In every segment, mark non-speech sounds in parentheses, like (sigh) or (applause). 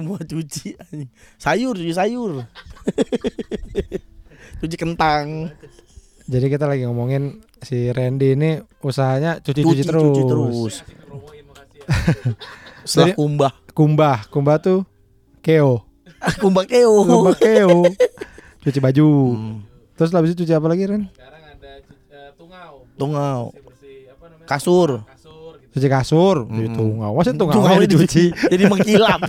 semua cuci. Sayur, cuci sayur. (laughs) cuci kentang. Jadi kita lagi ngomongin si Randy ini usahanya cuci-cuci terus. cuci terus. (laughs) Setelah Jadi- kumbah. Kumbah, kumbah tuh keo. (laughs) kumbah keo. Kumbah keo. cuci baju. Hmm. Terus habis itu cuci apa lagi Ren? Sekarang ada eh, tungau. Tungau. Bersih apa namanya? Kasur. Kasur. Cuci kasur, cuci Hmm. tungau. Masa tungau, mau dicuci? (laughs) Jadi mengkilap.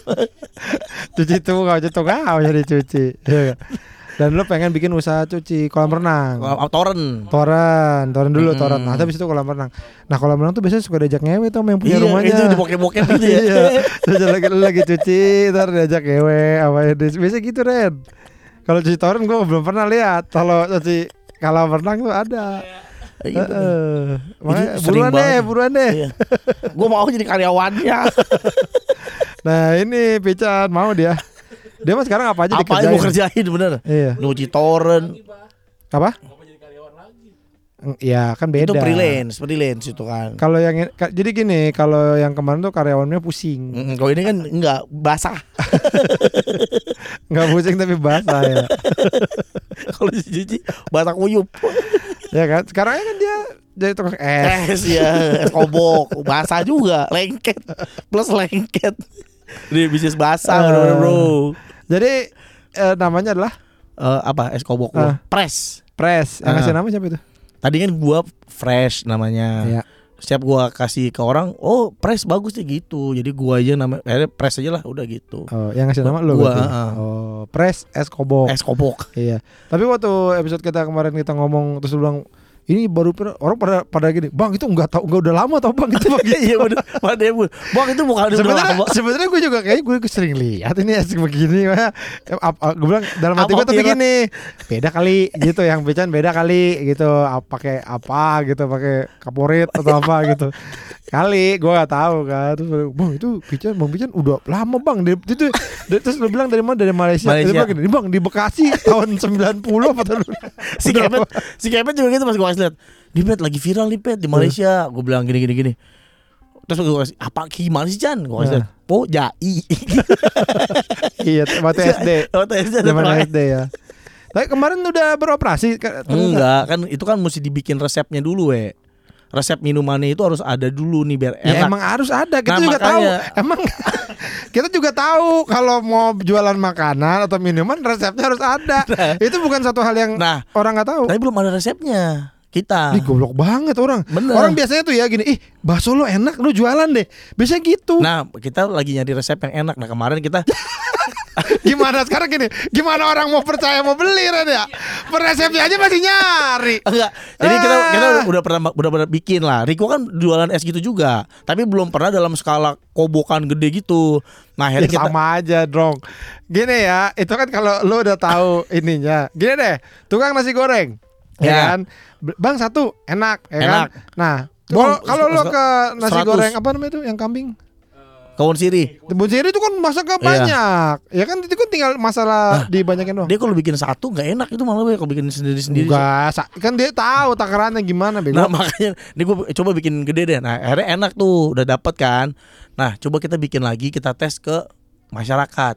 (laughs) cuci tungau, cuci tungau jadi dicuci. Iya. Dan lu pengen bikin usaha cuci kolam renang. Toren. Toren, toren dulu Mm. toren. Nah, habis itu kolam renang. Nah, kolam renang tuh biasanya suka diajak ngewe tuh sama yang punya Iya, rumahnya. itu di bokep-bokep gitu ya. (laughs) iya. Terus lagi lagi cuci, ntar diajak ngewe apa ini. Biasanya gitu, Ren. Kalau cuci toren gua belum pernah lihat. Kalau cuci kolam renang tuh ada. Iya. Heeh. Makanya buruan deh, buruan deh. Iya. Gua mau jadi karyawannya. (laughs) Nah, ini Pican mau dia. Dia mah sekarang apa aja Apa yang dikerjain. mau kerjain bener? Iya. Nyuci toren. Apa? Apa jadi karyawan lagi? Ya, kan beda. Itu freelance, freelance itu kan. Kalau yang jadi gini, kalau yang kemarin tuh karyawannya pusing. Mm, Kalau ini kan enggak basah. (laughs) Nggak pusing tapi basah ya. (laughs) (laughs) Kalau dicuci basah kuyup. (laughs) ya kan? Sekarang kan dia jadi tukang es. Es ya, (laughs) es kobok, basah juga, lengket plus lengket. Ini bisnis basah, Eh. bener-bener, bro. Jadi eh, namanya adalah Eh, apa es kobok Ah. lo? Press. Press. Yang Ah. ngasih nama siapa itu? Tadi kan gua fresh namanya. Iya. Setiap gua kasih ke orang, oh press bagus sih gitu. Jadi gua aja nama, akhirnya press aja lah, udah gitu. Oh, yang ngasih nama lu Gua, berarti? ah. Oh, Press es kobok. Es kobok. Iya. Tapi waktu episode kita kemarin kita ngomong terus lu bilang ini baru pernah- orang pada pada gini, "Bang, itu enggak tahu enggak udah lama tau Bang itu Bang." (laughs) Iya bener, Pada. Bang itu bukan udah Sebenarnya sebenarnya gue juga kayak gue sering lihat ini es begini mah. Gue bilang dalam hati gue tapi gini, beda kali gitu yang becan beda kali gitu, pakai apa gitu, pakai kaporit atau apa gitu. Kali gue gak tahu kan. Terus bang itu becan, bang becan udah lama bang. Dia, itu terus lu bilang dari mana dari Malaysia. Malaysia. gini, bang di Bekasi tahun (laughs) 90 apa tahun si (laughs) Udah lama. si Kepet juga gitu pas gue kasih lihat. Di Pet lagi viral nih Pet di Malaysia. Gue bilang gini gini gini. Terus gue kasih apa gimana sih Chan? Gue kasih Nah. lihat. Po jai. (laughs) Iya, waktu SD. Waktu SD Zaman. SD ya. Tapi kemarin udah beroperasi. Enggak, kan itu kan mesti dibikin resepnya dulu, we. Resep minumannya itu harus ada dulu nih biar Ya enak. emang harus ada. Kita Nah, juga tahu. makanya. Emang (laughs) kita juga tahu kalau mau jualan makanan atau minuman resepnya harus ada. Itu bukan satu hal yang Nah, orang nggak tahu. tapi belum ada resepnya. Kita. Ih goblok banget orang. Bener. Orang biasanya tuh ya gini, ih bakso lo enak, lu jualan deh. Biasanya gitu. Nah, kita lagi nyari resep yang enak. Nah, kemarin kita (laughs) Gimana sekarang gini? Gimana orang mau percaya mau beli Ren ya? Resepnya aja masih nyari. enggak. Jadi kita Ah. kita udah, udah pernah udah pernah bikin lah. Riko kan jualan es gitu juga, tapi belum pernah dalam skala kobokan gede gitu. Nah, Ya, akhirnya kita sama aja dong. Gini ya, itu kan kalau lu udah tahu ininya. Gini deh, tukang nasi goreng. Ya, Ya. kan? Bang satu enak, ya Enak. kan? Nah, kalau kan lo ke nasi 100. goreng apa namanya itu yang kambing? kawan siri. Tebun siri itu kan masak gak Iya. banyak. Ya kan itu kan tinggal masalah dibanyakin doang. Dia kalau bikin satu nggak enak itu malah we, kalau bikin sendiri-sendiri. Enggak, kan dia tahu takarannya gimana bego. Nah (laughs) makanya ini gue coba bikin gede deh. Nah akhirnya enak tuh udah dapet kan. Nah coba kita bikin lagi kita tes ke masyarakat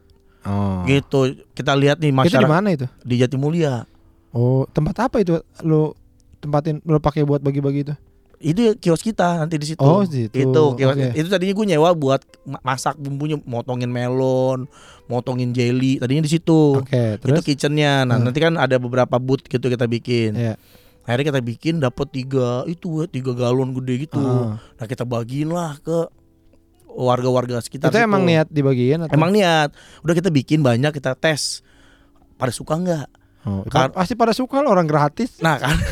oh. gitu. Kita lihat nih Itu di masyarakat mana itu? di Jatimulya. Oh, tempat apa itu lo tempatin lo pakai buat bagi-bagi itu? Itu ya kios kita nanti di situ. Oh, situ. Itu kios. Oke. Itu tadinya gue nyewa buat ma- masak bumbunya, motongin melon, motongin jelly. Tadinya di situ. Oke, Itu terus kitchennya. Nah Hmm. nanti kan ada beberapa booth gitu kita bikin. Iya. Akhirnya kita bikin dapat tiga itu tiga galon gede gitu. Ah. Nah kita bagiin lah ke warga-warga sekitar. Itu situ. emang niat dibagiin atau? Emang niat. Udah kita bikin banyak kita tes. Pada suka nggak? Oh, Kar- pasti pada suka lo orang gratis. Nah kan. (laughs)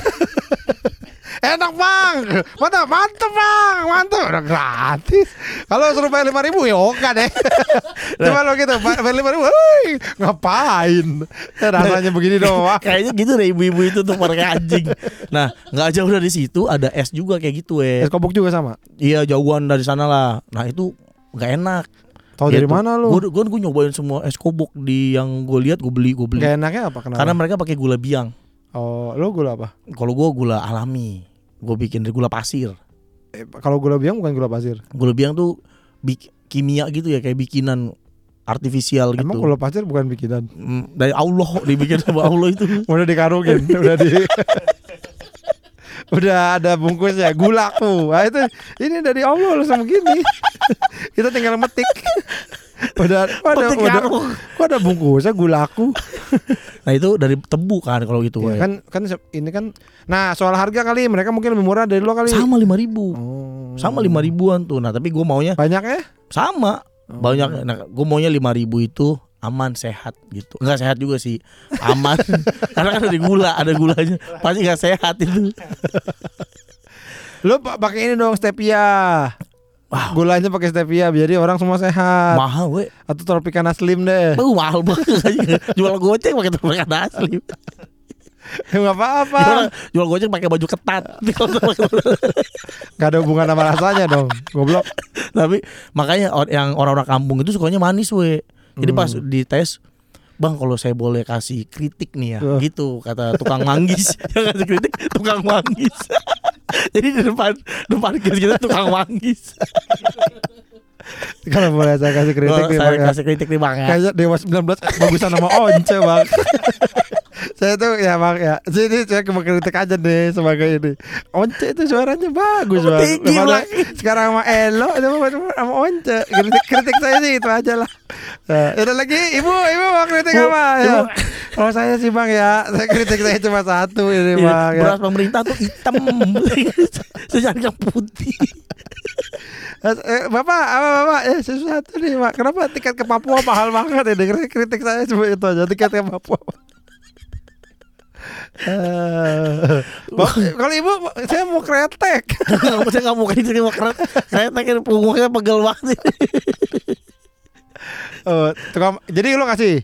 Enak bang, mantap, mantap bang, mantap, udah gratis. Kalau suruh bayar lima ribu ya oke deh. (laughs) Cuma lo gitu, ba- bayar lima ribu, "Woi, ngapain? Eh, Rasanya begini doang. Kayaknya gitu deh ibu-ibu itu tuh pakai anjing. Nah nggak jauh dari situ ada es juga kayak gitu eh. Es kobok juga sama. Iya jauhan dari sana lah. Nah itu nggak enak. Tahu dari mana lo? Gue gue nyobain semua es kobok di yang gue lihat gue beli gue beli. Gak enaknya apa kenapa? Karena mereka pakai gula biang. oh, lo gula apa? Kalau gue gula alami. Gue bikin dari gula pasir. Eh, kalau gula biang bukan gula pasir. Gula biang tuh bik- kimia gitu ya kayak bikinan. artifisial gitu. Emang kalau pacar bukan bikinan. Mm, dari Allah dibikin sama Allah itu. (laughs) Udah dikarungin, udah di (laughs) Udah ada bungkusnya gulaku. Wah itu ini dari Allah langsung begini. (laughs) Kita tinggal metik. Udah ada udah, karung. kok ada bungkusnya gulaku. (laughs) Nah itu dari tebu kan kalau gitu. Ya, kan kan ini kan nah soal harga kali mereka mungkin lebih murah dari lo kali. sama lima ribu, Oh. sama lima ribuan tuh. Nah tapi gue maunya Banyak ya? sama Oh. banyak. Nah gue maunya lima ribu itu aman sehat gitu. Enggak sehat juga sih, aman. (laughs) Karena kan ada gula, ada gulanya. Pasti nggak sehat itu. Lo pa- pakai ini dong stevia. Wow. Gulanya pakai stevia jadi orang semua sehat. Mahal we. Atau Tropicana Slim deh. Uh, mahal banget Jual goceng pakai tebakan asli Enggak (laughs) apa-apa. jual, jual goceng pakai baju ketat (laughs) Gak ada hubungan sama rasanya dong. Goblok. Tapi makanya yang orang-orang kampung itu sukanya manis we Jadi pas Hmm. dites Bang kalau saya boleh kasih kritik nih ya Uh. Gitu kata tukang manggis (laughs) Yang kasih kritik tukang manggis (laughs) Jadi di depan Depan kita tukang manggis (laughs) Kalau boleh saya kasih kritik nih Saya Bang, ya. kasih kritik nih bang ya. Kayaknya Dewa 19 bagusan nama Once bang. (laughs) Saya tuh ya bang ya. Sini saya mau kritik aja deh sebagai ini. Once itu suaranya bagus Oh, bang. tinggi, Bang. Sekarang sama Elo sama Once. Kritik, kritik saya sih itu aja lah. Nah, Ada lagi ibu ibu mau kritik Bu, apa ya. Kalau saya sih bang ya. Saya kritik saya cuma satu ini Iya, bang ya. Beras pemerintah tuh hitam. (laughs) Saya cari yang putih. Eh, Bapak, apa bapak? Eh sesuatu nih pak. Kenapa tiket ke Papua mahal banget ini? Kritik, kritik saya cuma itu aja tiket ke Papua. Eh, Bang, kalau ibu, saya mau kretek. (laughs) Saya nggak mau kritik mau keren Saya pengen punggungnya pegel banget Oh, tukang, jadi lo kasih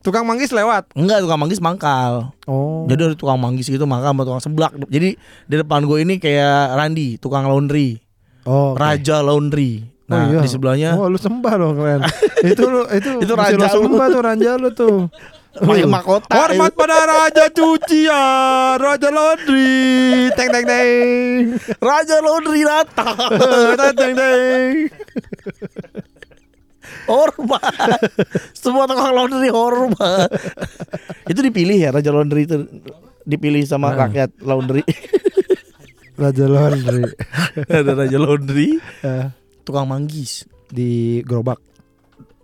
tukang manggis lewat. Enggak tukang manggis mangkal Oh, Jadi ada tukang manggis gitu mangkal sama tukang seblak Jadi di depan gue ini kayak Randi Tukang laundry oh, oke. Raja laundry Nah Oh, iya. di sebelahnya Oh, lu sembah dong kalian. (laughs) itu lu itu Itu raja lu sembah tuh raja lu tuh. (laughs) Mahkota Hormat pada raja cucian, raja laundry. Teng teng teng. Raja laundry datang (laughs) Teng teng teng. Hormat Semua tukang laundry hormat Itu dipilih ya Raja laundry itu Dipilih sama Nah. rakyat laundry Raja laundry. (laughs) Ada Raja laundry Eh, Tukang manggis di gerobak.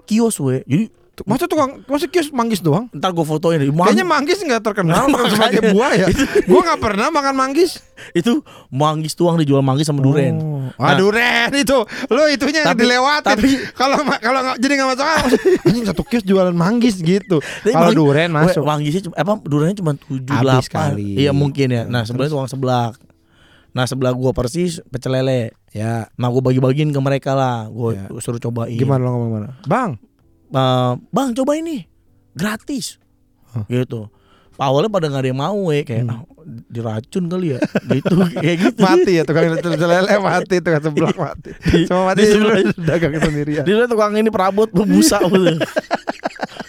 Kios we Jadi Masa tukang masa kios manggis doang? ntar gue fotoin deh Kayaknya manggis nggak terkenal (laughs) sebagai buah ya. Gua nggak pernah makan manggis. Itu manggis tuang dijual manggis sama duren Oh. Ah, duren itu. Lo itunya Tapi- dilewatin. kalau kalau jadi nggak masuk akal. (laughs) Anjing satu kios jualan manggis gitu. Kalau duren masuk. Manggisnya cuma apa durennya cuma 7 Habis 8. kali. Iya mungkin ya. Nah, sebenarnya tukang seblak. Nah, sebelah gua persis pecel lele. Ya. Nah, gua bagi-bagiin ke mereka lah. Gua Ya. suruh cobain. Gimana lo ngomong mana? Bang. Eh, bang, coba ini. Gratis. Hah. Gitu. Awalnya pada nggak ada yang mau we kayak Hmm. "Ah, diracun kali ya. gitu (laughs) kayak gitu. Mati ya tukang lele mati tukang seblak mati. Semua mati di sebelah- dagang sendirian. Dia bilang tukang ini perabot berbusa (laughs) gitu.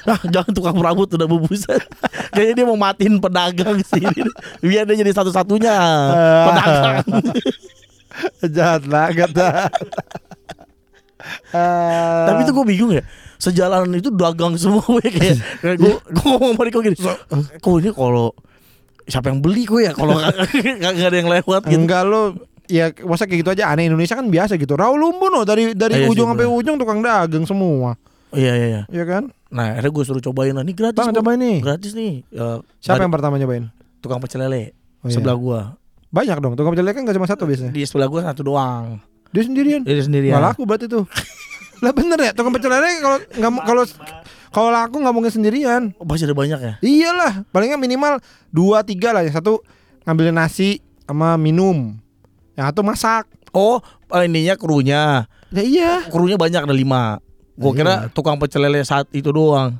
Ah, jangan tukang perabot udah berbusa. (laughs) Kayaknya dia mau matiin pedagang sih. Biar dia jadi satu-satunya Ah. pedagang. (laughs) Jahat banget dah. (laughs) Tapi itu gue bingung ya. Sejalan itu dagang semua we kayak kayak gue gue ngomong sama Riko gini. Kok ini kalau siapa yang beli kok ya kalau nggak ada yang lewat gitu. Enggak lo ya masa kayak gitu aja aneh Indonesia kan biasa gitu. Raul Lumbuno dari dari Iya sih, ujung sampai bener. ujung tukang dagang semua. Iya iya iya. Iya kan? Nah akhirnya gue suruh cobain lah. Ini gratis. Bang kok. coba ini. Gratis nih. Ya, Siapa yang pertama nyobain? tukang pecel lele Oh, iya. sebelah gua. Banyak dong. Tukang pecel lele kan gak cuma satu biasanya. Di sebelah gua satu doang. Dia sendirian. Dia sendirian. Nggak laku berarti tuh. (laughs) lah bener ya tukang pecel lele kalau nggak kalau kalau laku nggak mungkin sendirian. Oh, pasti ada banyak ya. Iyalah, palingnya minimal dua tiga lah. Yang satu ngambilin nasi sama minum. Yang satu masak. Oh, eh, ininya krunya. Ya iya. Krunya banyak ada lima. Gue Iya. kira tukang pecel lele saat itu doang.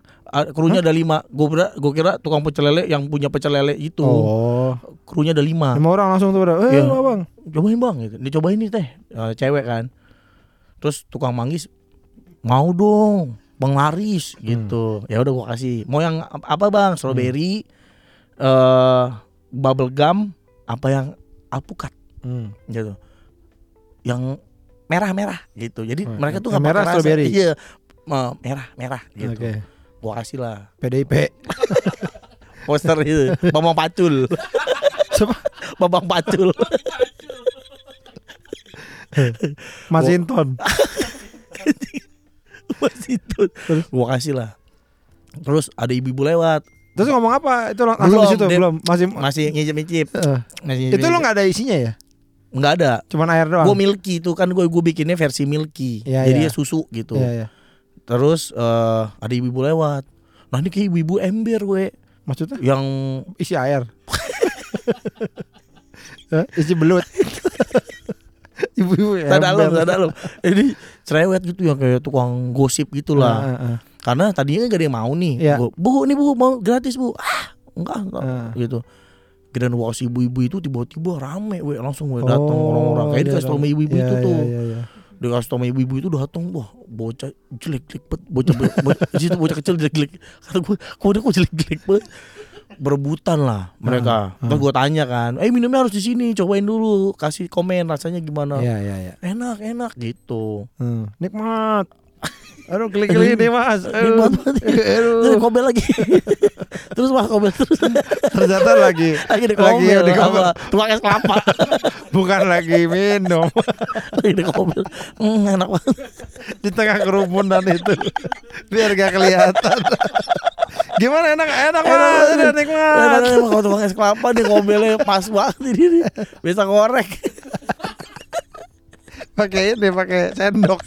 Krunya ada lima. Gue kira, gue kira tukang pecel lele yang punya pecel lele itu. Oh, Krunya ada lima. lima orang langsung tuh pada. Eh, Iya. bang. Cobain bang, gitu. dicobain nih teh, Eh, cewek kan. Terus tukang manggis mau dong, bang laris Hmm. gitu. Ya udah gue kasih. Mau yang ap- apa bang? Strawberry, eh bubble gum, apa yang alpukat Hmm. gitu. Yang merah-merah gitu. Jadi Oh, mereka tuh nggak merah rasa. strawberry. Iya. eh, merah merah gitu. Oke. Gua kasih lah PDIP. (laughs) poster itu Bambang Pacul. (laughs) Siapa? Bambang Pacul. (laughs) Mas Inton. Masih itu. Gua kasih lah. Terus ada ibu-ibu lewat, Terus ngomong apa? Itu langsung Belum, di situ belum masih masih ngicip-ngicip. Masih Itu lo nggak ada isinya ya? Nggak ada. Cuman air doang. Gue milky itu kan gue gue bikinnya versi milky. Iya, Jadi ya susu gitu. Iya, iya. Terus eh, ada ibu-ibu lewat. Nah ini kayak ibu-ibu ember gue Maksudnya yang isi air. (laughs) Isi belut. (laughs) Ibu-ibu tak dalam, ember. tak dalam. Jadi cerewet gitu yang kayak tukang gosip gitulah. Ah, ah, ah. Karena tadinya kan gak ada yang mau nih. Iya. Gua, bu, ini bu mau gratis bu. Ah, enggak, enggak Ah. gitu. Wah si ibu-ibu itu tiba-tiba rame we langsung we datang Oh, orang-orang kayak dikasih tau sama ibu-ibu Iya, itu tuh. Iya, iya, iya. Dikasih tau sama ibu-ibu itu datang wah bocah jelek-jelek bet bocah (laughs) bocah di situ bocah kecil jelek-jelek. Kata gue, kok udah kok jelek-jelek banget. Berebutan lah mereka. Ah, Terus gue tanya kan, eh minumnya harus di sini, cobain dulu, kasih komen rasanya gimana. Iya, iya, iya. Enak, enak gitu. Hmm. Nikmat. Aduh, klik-klik nih mas. Aduh. Aduh. kobel lagi. (laughs) terus mah kobel terus. Ternyata lagi lagi di lagi kobel, di kobel. apa, tukang es kelapa. (laughs) bukan lagi minum (laughs) lagi di kobel. Hmm, enak banget. di tengah kerumunan itu biar gak kelihatan. Gimana enak enak mas, Enak nikmat. banget kalau tukang es kelapa di kobelnya pas banget ini. Bisa korek. Pakai ini pakai sendok.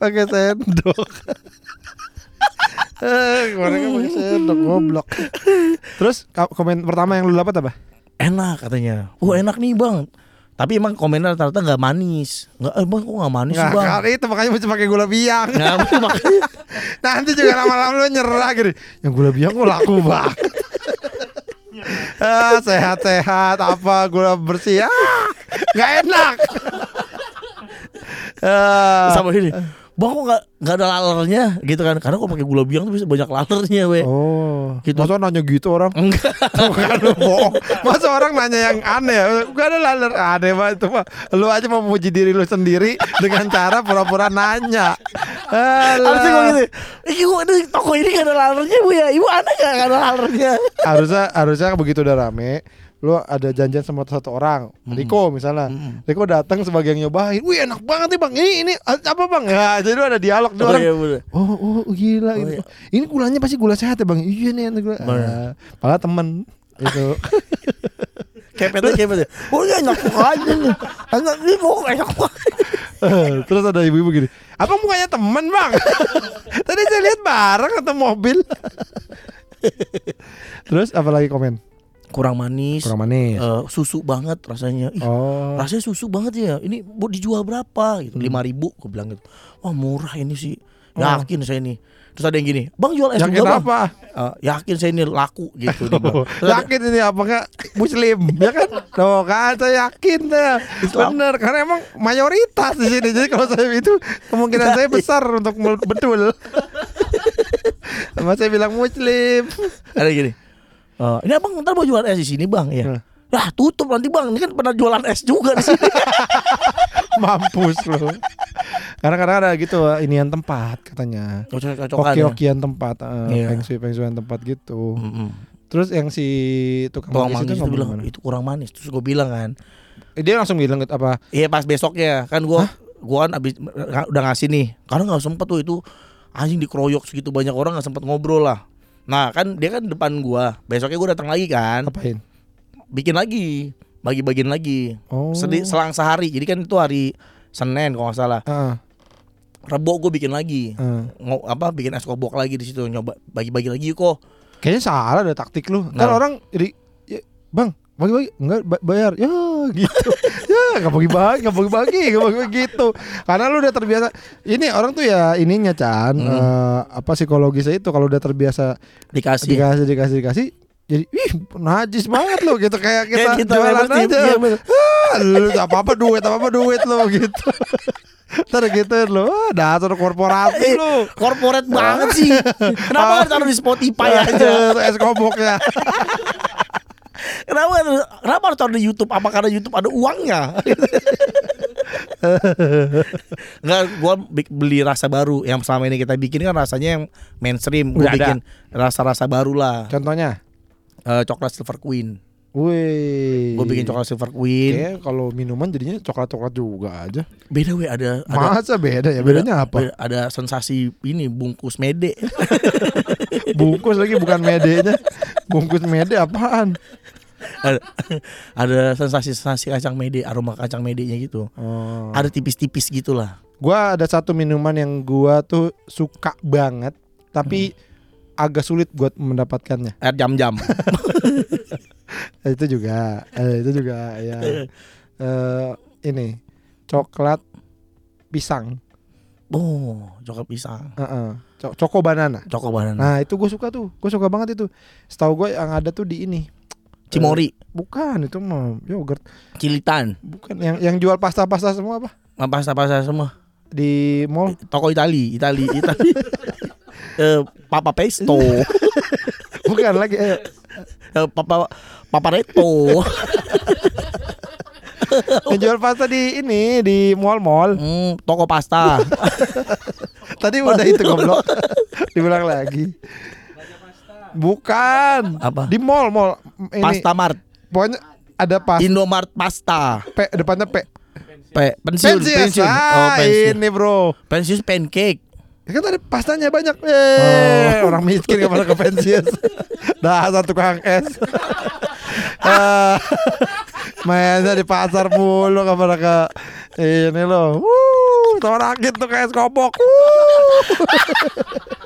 Pakai sendok. Eh, kemarin kan pakai sendok goblok. Terus komen pertama yang lu dapat apa? Enak katanya. Oh enak nih bang. Tapi emang komennya rata-rata nggak manis. Nggak, eh bang kok nggak manis sih Nggak, bang? kali itu makanya mesti pakai gula biang. Nggak, (laughs) makanya Nanti juga lama-lama lu nyerah gitu. Yang gula biang kok laku banget. ah, sehat-sehat apa gula bersih ah nggak enak. Ah. sama ini. Bang kok nggak nggak ada lalernya gitu kan? Karena kok pakai gula biang tuh bisa banyak lalernya we. Oh, Gitu. Masa nanya gitu orang? Enggak. (laughs) Lu bohong. Masa orang nanya yang aneh ya? Gak ada laler aneh mah itu mah. Lu aja mau memuji diri lu sendiri dengan cara pura-pura nanya. Harusnya kok gitu. Ibu ini toko ini gak ada lalernya bu ya. Ibu ada gak gak ada lalernya? harusnya harusnya begitu udah rame lu ada janjian sama satu orang Riko misalnya. Mm. Riko datang sebagai yang nyobain. Wih enak banget nih bang. Ini ini apa bang? Ya jadi ada dialog tuh Oh, orang. iya, bener. oh oh gila Oh, ini, iya. ini gulanya pasti gula sehat ya bang? Iya nih enak gula. Ah, padahal temen (laughs) itu Kepetnya kepetnya. Oh iya enak aja nih. Enak nih kok enak banget. terus ada ibu-ibu gini apa mukanya temen bang? (laughs) Tadi saya lihat bareng atau mobil. (laughs) Terus apalagi komen Kurang manis. kurang manis eh, susu banget rasanya. Ih, oh rasanya susu banget ya. Ini mau dijual berapa? Gitu. Lima ribu. Gue bilang gitu. Wah murah ini sih. Yakin saya ini. Terus ada yang gini. Bang jual es yakin juga bang. apa Eh, yakin saya ini laku gitu. (laughs) ada- yakin ini apa enggak muslim (laughs) ya kan Tuh kan saya yakin Islam. bener karena emang mayoritas di sini jadi kalau saya itu kemungkinan saya besar untuk betul (laughs) sama saya bilang muslim ada gini. Eh, ini abang ntar mau jualan es di sini bang ya. Hmm. Lah tutup nanti bang. Ini kan pernah jualan es juga di sini. (laughs) mampus loh karena kadang ada gitu inian tempat katanya Cocok-cocokan. ya. tempat uh, Iya. shui feng shuian tempat gitu Mm-mm. terus yang si tukang Tukang manggis manggis itu itu bilang itu kurang manis. Terus gue bilang kan, Eh, dia langsung bilang apa iya pas besoknya kan gue gua kan abis udah ngasih nih. Karena nggak sempet tuh itu anjing dikeroyok segitu banyak orang nggak sempet ngobrol lah. Nah kan dia kan depan gua. Besoknya gue datang lagi kan, apain bikin lagi, bagi-bagiin lagi. oh Sedi- selang sehari. Jadi kan itu hari Senin kalau nggak salah. Ah, Rebo gue bikin lagi. ah. Ngo- apa bikin es kobok lagi di situ nyoba bagi-bagi lagi kok. Kayaknya salah ada taktik lu. Kan Nah. orang jadi ya, Bang, bagi-bagi enggak ba- bayar. Ya gitu. (laughs) ya enggak bagi-bagi, enggak bagi-bagi, enggak bagi-bagi gitu. Karena lu udah terbiasa. Ini orang tuh ya ininya Chan, Hmm. eh, apa psikologisnya itu kalau udah terbiasa Dikasih. dikasih dikasih dikasih jadi ih najis banget lo gitu kayak kita, Kayak kita jualan aja. iya. Ah, lu apa apa duit apa apa duit lo gitu. (laughs) Ntar gitu lo, ah, dasar korporasi lo. Corporate banget sih. Kenapa (laughs) harus taruh di Spotify aja? es koboknya. Kenapa harus- kenapa harus taruh di YouTube? Apa karena YouTube ada uangnya? (laughs) Enggak, gua beli rasa baru yang selama ini kita bikin kan rasanya yang mainstream. Gua Udah bikin rasa-rasa baru lah. Contohnya, Eh, coklat silver queen. wih. Gue bikin coklat silver queen. Kalau minuman jadinya coklat-coklat juga aja. Beda weh ada ada Masa beda ya? Bedanya apa? beda- ada sensasi ini bungkus mede. (laughs) Bungkus lagi bukan medenya. Bungkus mede apaan? ada, ada sensasi-sensasi kacang mede, aroma kacang medenya gitu. Oh. Ada tipis-tipis gitu lah. Gua ada satu minuman yang gua tuh suka banget, tapi agak sulit buat mendapatkannya. Air jam-jam. (laughs) Itu juga, eh, itu juga ya. (laughs) Eh, ini coklat pisang, oh, coklat pisang. Heeh. Co- Coko banana. Coklat banana. Nah itu gue suka tuh, gue suka banget itu. Setahu gue yang ada tuh di ini. Cimori, Bukan itu mah yogurt. Cilitan, Bukan yang yang jual pasta-pasta semua apa? pasta-pasta semua. Di mall. Toko Itali, Itali, Itali. (laughs) Eh, Papa Pesto, (laughs) Bukan lagi. Eh, Eh, Papa Paparetto. (laughs) yang jual pasta di ini di mall-mall. Hmm, toko pasta. Tadi udah itu goblok. Diulang lagi. Bukan. Apa? Di mall mall ini. Pasta Mart, Pokoknya ada pas Indomart pasta. P depannya P. Pe, pensiun, pensiun. Ah, Oh, pensiun. ini bro. Pensiun pancake. Ya kan tadi pastanya banyak. Eh, Oh. orang miskin pada ke pensius. (laughs) Dasar tukang es. Eh, (laughs) mainnya di pasar mulu pada ke ini loh. Wuh, torakin tuh kayak es kobok. Wuh. (laughs)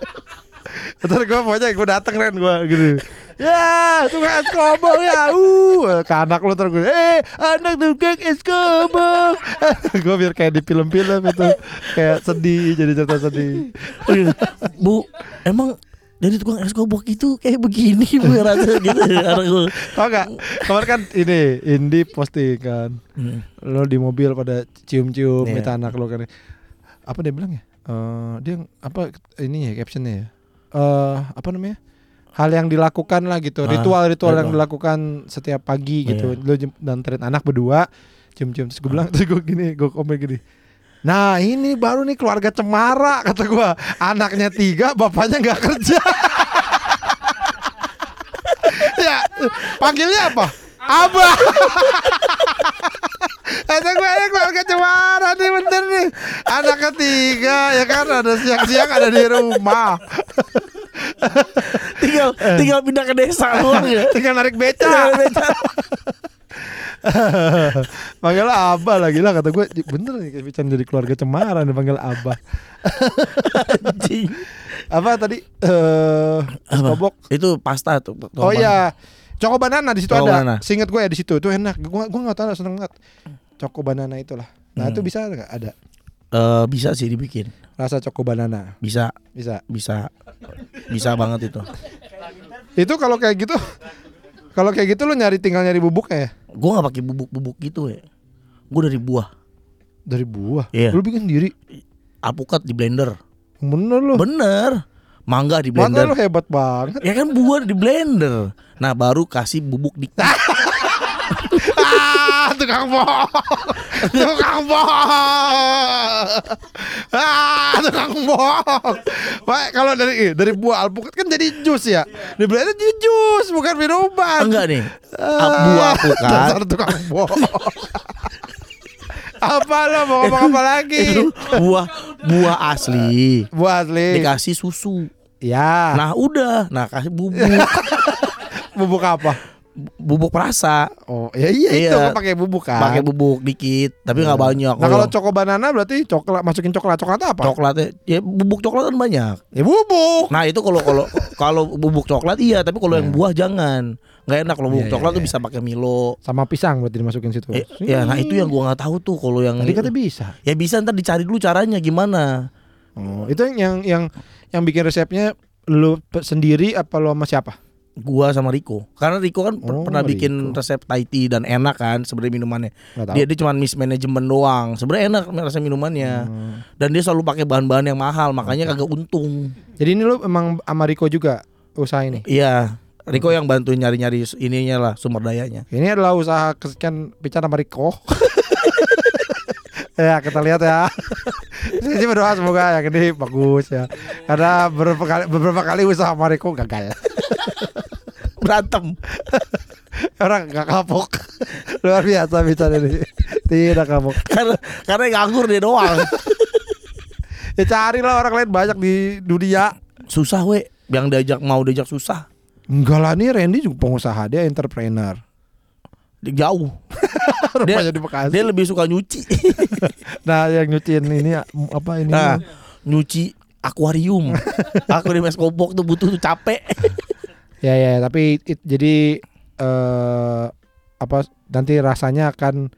Ntar gue pokoknya gue dateng Ren gue gitu Ya tukang es kobok ya uh, Ke anak lu ntar gue Eh anak tukang es kobok (laughs) Gue biar kayak di film-film itu Kayak sedih jadi cerita sedih Bu, emang dari tukang es kobok itu kayak begini (laughs) bu rasa gitu anak gue. Tau gak Kemarin kan ini Indi posting kan Hmm. Lo di mobil pada cium-cium Iya. Minta anak lo kan Apa dia bilang ya Eh, Dia apa ini ya captionnya ya eh Apa namanya Hal yang dilakukan lah gitu Ah, Ritual-ritual yang ritual. dilakukan setiap pagi gitu Iya. Lo jem- danterin anak berdua Cium-cium Terus gue bilang (laughs) Terus gue gini Gue komen gini Nah ini baru nih keluarga cemara Kata gue Anaknya tiga Bapaknya nggak kerja. (laughs) Ya Panggilnya apa? Abah. Kata gue ini keluarga cemara nih bener nih. Anak ketiga ya kan? Ada siang-siang ada di rumah. Tinggal tinggal pindah ke desa doang ya. Tinggal narik beca (laughs) Panggil Abah lagi lah Kata gue Bener nih Bican dari keluarga cemara nih Panggil Abah (laughs) Anjing. Apa tadi Eh es Apa? kobok Itu pasta tuh. Oh iya Coko banana di situ ada. banana. Seinget gue ya di situ. Itu enak. Gua gua enggak tahu seneng banget. Coko banana itulah. Nah, Hmm. itu bisa enggak ada? Eh, bisa sih dibikin. Rasa coko banana. Bisa, Bisa. bisa. Bisa banget itu. Itu kalau kayak gitu kalau kayak gitu lu nyari tinggal nyari bubuknya ya? Gua nggak pakai bubuk-bubuk gitu ya. Gua dari buah. Dari buah. Iya. Lu bikin sendiri. Alpukat di blender. Bener lu. Bener. Mangga di blender. lu hebat banget. Ya kan buah di blender. Nah baru kasih bubuk dikit. (laughs) ah, tukang bohong. tukang bohong. ah, tukang bohong. Pak, kalau dari dari buah alpukat kan jadi jus ya. Di blender jadi jus, bukan minuman. Enggak nih. Ah, Ah, buah alpukat. (laughs) Dasar tukang bohong. apa lo mau ngomong apa lagi? Itu buah buah asli. Buah asli. Dikasih susu. Ya. Nah udah. Nah kasih bubuk. (laughs) bubuk apa? Bubuk perasa. Oh, ya iya, itu Iya. kan pakai bubuk kan. Pakai bubuk dikit. Tapi nggak banyak. Nah, kalau coko banana berarti coklat masukin coklat. Coklat apa? coklatnya ya bubuk coklat kan banyak. ya bubuk. Nah itu kalau kalau (laughs) kalau bubuk coklat iya, tapi kalau yang buah jangan. Nggak enak kalau bubuk Iya, coklat iya, tuh iya. bisa pakai Milo. Sama pisang berarti dimasukin situ. Eh, ya, nah itu yang gua nggak tahu tuh kalau yang Tadi katanya bisa. ya bisa ntar dicari dulu caranya gimana. Oh, itu yang yang yang bikin resepnya lu sendiri apa lu sama siapa? Gua sama Riko. Karena Riko kan Oh, pernah bikin Riko. resep Thai tea dan enak kan sebenarnya minumannya. Dia dia cuma mismanagement doang. Sebenarnya enak rasa minumannya. Hmm. Dan dia selalu pakai bahan-bahan yang mahal, makanya kagak untung. Jadi ini lu emang sama Riko juga usaha ini. Iya. Riko yang bantuin nyari-nyari ininya lah sumber dayanya. Ini adalah usaha kesekian bicara sama Riko. (laughs) Ya kita lihat ya. (laughs) Saya sih berdoa semoga yang ini bagus ya. Karena beberapa kali beberapa kali usaha Mariko gagal. (laughs) Berantem. (laughs) Orang gak kapok. Luar biasa bicara ini. Tidak kapok. karena karena nganggur dia doang. (laughs) Ya carilah orang lain banyak di dunia. Susah we. Yang diajak mau diajak susah. Enggak lah nih Randy juga pengusaha dia entrepreneur. Dia jauh. (laughs) dia, di Bekasi. dia lebih suka nyuci. Nah yang nyuciin ini apa ini? nah, nyuci akuarium. akuarium es kobok tuh butuh tuh capek. Ya ya tapi it- jadi eh apa nanti rasanya akan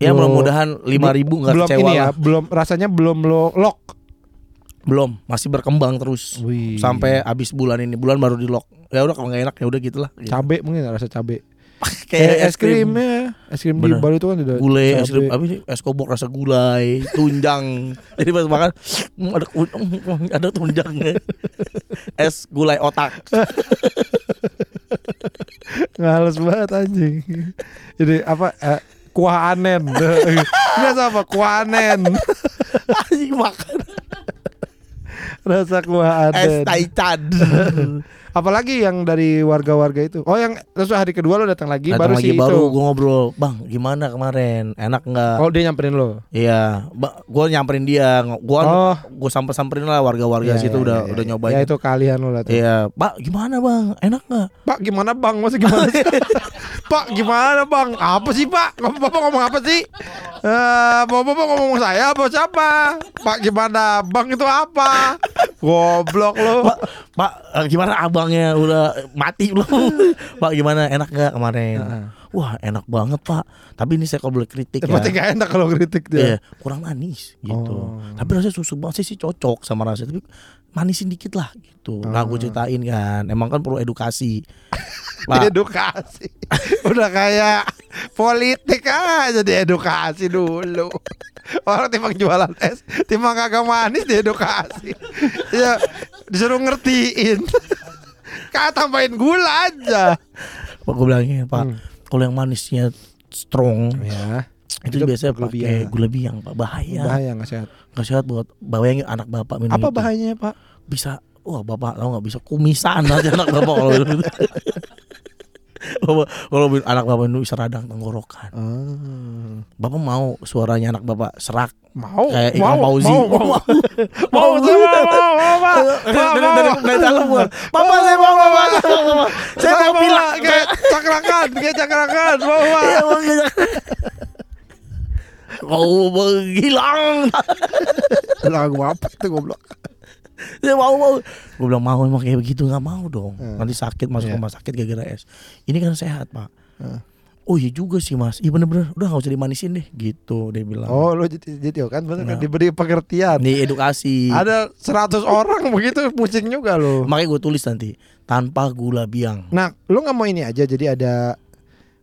Ya mudah-mudahan 5000 nggak belum kecewa ini ya lah. belum rasanya belum lo lock Belum, masih berkembang terus. Wih. Sampai habis bulan ini. Bulan baru di lock. Ya udah kalau nggak enak ya udah gitulah. cabe mungkin rasa cabe (laughs) Kayak es krimnya es krim di. Bali itu kan ada gulai es krim apa sih es kobok rasa gulai tunjang (laughs) jadi pas makan mm, ada kun- ada tunjangnya es gulai otak (laughs) Ngales banget anjing. Jadi apa eh, kuah anen. Ini apa? Kuah anen. anjing makan Rasa kuah es anen. taichan (laughs) Apalagi yang dari warga-warga itu. Oh yang terus hari kedua lo datang lagi baru Datang lagi sih baru itu. gue ngobrol bang gimana kemarin enak nggak Oh dia nyamperin lo. iya gue nyamperin dia gue Oh. gue samper samperin lah warga-warga Iya, situ iya, udah iya, udah iya. nyobain Ya itu kalian lo lah tuh. iya pak gimana bang enak nggak Pak gimana bang? Masa gimana sih? (laughs) Pak gimana bang? Apa sih pak? Bapak ngomong apa sih? Eh, bapak bapak ngomong saya apa siapa? Pak gimana? Bang itu apa? Goblok lo. Pak, Pak, gimana abangnya udah mati belum? (laughs) Pak, gimana enak gak kemarin? Heeh. Wah, enak banget Pak. Tapi ini saya kalau boleh kritik ya. Berarti gak enak kalau kritik dia. Iya, kurang manis gitu. Oh. Tapi rasanya susu banget sih, sih cocok sama rasa. Tapi manisin dikit lah gitu. Nah, gue Ah. ceritain kan. Emang kan perlu edukasi. (laughs) Pak, Edukasi. (laughs) Udah kayak politik aja di edukasi dulu. Orang timbang jualan es, timbang kagak manis di edukasi. Ya disuruh ngertiin. Kak tambahin gula aja. Pak gue bilangin Pak, Hmm. kalau yang manisnya strong Ya, itu, Itu biasanya gula pakai biang. gula biang Pak. Bahaya. bahaya nggak sehat. Nggak sehat buat bayangin anak bapak minum Apa itu. bahayanya pak? bisa wah bapak tau nggak bisa kumisan aja anak bapak kalau. (laughs) Bapak- kalau anak bapak itu bisa radang tenggorokan Ah. bapak mau suaranya anak bapak serak Mau, kayak mau, Fauzi mau, mau, (laughs) mau, mau, mau, mau, dari, Mau, dari, mau. dari dalam gua bapak saya mau mau mau, mau, mau. saya mau pilak kayak cakrakan, kayak cakrakan, mau, Pak. Iya, mau gitu. kau menghilang Lagu apa itu goblok? (laughs) saya mau mau gue bilang mau emang kayak begitu nggak mau dong Hmm. nanti sakit masuk Iya. rumah sakit gara-gara es ini kan sehat pak Hmm. oh iya juga sih mas iya bener-bener udah nggak usah dimanisin deh gitu dia bilang Oh, lo jadi, jadi kan bener kan Nah. diberi pengertian. di edukasi Ada 100 orang (laughs) begitu pusing juga lo. makanya gue tulis nanti tanpa gula biang Nah, lo nggak mau ini aja jadi ada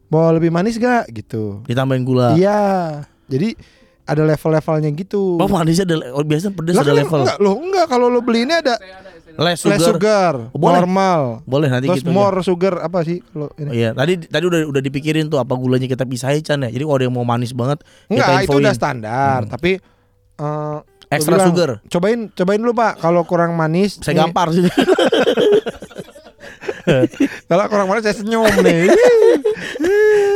mau lebih manis gak gitu? ditambahin gula Iya. Jadi ada level-levelnya gitu. oh manisnya ada oh, biasanya pedes Lah ada kan level Enggak, lo enggak kalau lo beli ini ada less sugar, less sugar, Boleh. normal. boleh nanti Terus gitu more sugar apa sih kalau Oh, ini? iya tadi tadi udah udah dipikirin tuh apa gulanya kita pisahin Chan ya jadi kalau ada yang mau manis banget Enggak, kita itu udah standar, Hmm. tapi eh, extra bilang, sugar cobain cobain dulu Pak kalau kurang manis. saya gampar sih (laughs) Kalau kurang manis saya senyum (laughs) nih.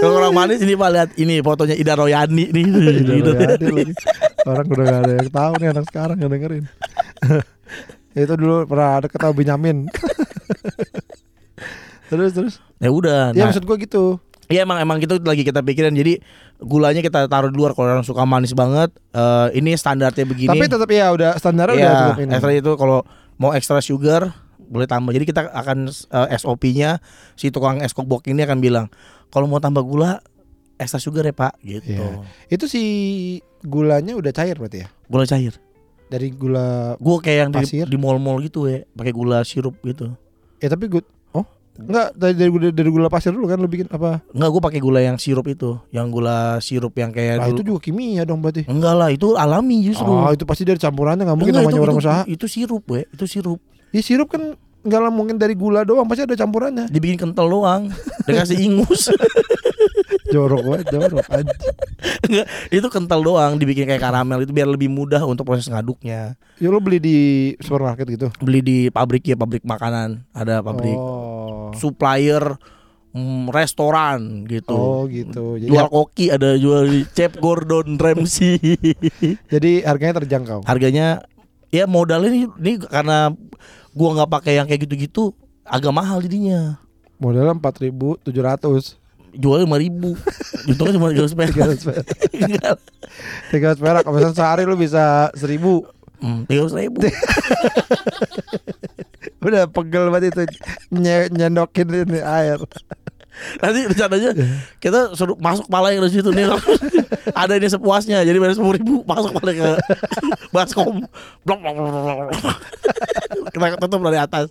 kalau orang manis ini pak lihat ini fotonya Ida Royani nih Udah gitu. lagi. Orang udah gak ada yang tahu nih anak sekarang yang dengerin. (laughs) itu dulu pernah ada ketahui Benyamin. (laughs) terus terus. ya udah Ya nah, maksud gua gitu. Iya emang emang itu lagi kita pikirin jadi gulanya kita taruh di luar kalau orang suka manis banget eh, ini standarnya begini. Tapi tetap ya udah standar udah ya, cukup ini. itu kalau mau extra sugar boleh tambah. Jadi kita akan eh, SOP-nya si tukang es kobok ini akan bilang kalau mau tambah gula extra sugar ya Pak gitu. Iya. Itu si gulanya udah cair berarti ya? Gula cair. Dari gula Gue kayak yang di, Pasir? di mall-mall gitu ya, pakai gula sirup gitu. Ya tapi gue Oh, enggak dari dari gula, dari gula pasir dulu kan lu bikin apa? Enggak, gue pakai gula yang sirup itu, yang gula sirup yang kayak Nah, itu juga kimia dong berarti. Enggak lah, itu alami justru. Oh, itu pasti dari campurannya nggak mungkin Enggak, namanya itu, orang itu, usaha. Itu sirup, we. Itu sirup. Ya sirup kan nggak lah mungkin dari gula doang, pasti ada campurannya. Dibikin kental doang. Dikasih ingus. (laughs) jorok banget, jorok. Enggak, itu kental doang dibikin kayak karamel itu biar lebih mudah untuk proses ngaduknya. Ya lo beli di supermarket gitu. Beli di pabrik ya, pabrik makanan, ada pabrik Oh. supplier mm, restoran gitu. Oh gitu. Jadi Jual koki ada jual di Chef Gordon Ramsay. (laughs) jadi harganya terjangkau. Harganya ya modalnya ini, ini karena gua nggak pakai yang kayak gitu-gitu agak mahal jadinya. Modalnya 4.700. Jualnya lima ribu, untungnya cuma jual sepeda. 300 perak. 300 perak. Misalnya sehari lu bisa 1000. Hmm, tiga ribu. (laughs) Udah pegel banget itu nye- nyendokin ini air. Nanti rencananya kita suruh masuk palanya ke situ nih. (laughs) Ada ini sepuasnya. Jadi bayar sepuluh ribu masuk palanya ke (laughs) baskom. Blok blok blok. (laughs) Kita tutup dari atas.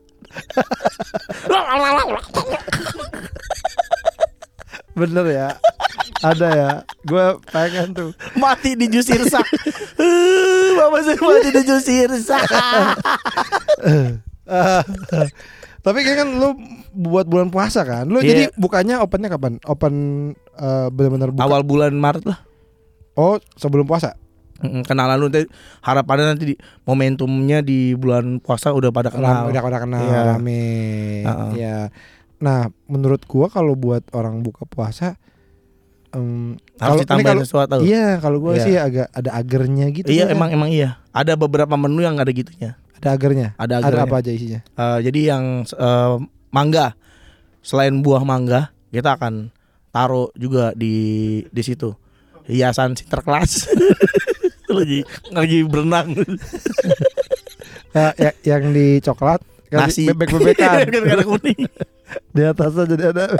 Bener ya. Ada ya. Gue pengen tuh. mati di jus sirsa. Bapak saya mati di jus sirsa. Tapi kan kan lu buat bulan puasa kan. Lu Iya. jadi bukannya opennya kapan? Open eh, benar-benar buka. Awal bulan Maret lah. Oh, sebelum puasa. Kenalan lu nanti harapannya nanti di momentumnya di bulan puasa udah pada kenal. Udah udah kenal Iya. rame. Uh-uh. Ya. Nah, menurut gua kalau buat orang buka puasa em, Harus ditambahin kalau sesuatu. Iya, kalau gua Iya. sih agak ada agernya gitu. Iya ya. emang emang iya. Ada beberapa menu yang ada gitunya. Ada agernya. Ada Ada agarnya. apa aja isinya? Eh, jadi yang eh, mangga selain buah mangga kita akan taruh juga di di situ hiasan sinterklas (laughs) lagi lagi berenang (laughs) Ya, ya, yang di coklat kan nasi. Bebek (laughs) kuning di atasnya jadi ada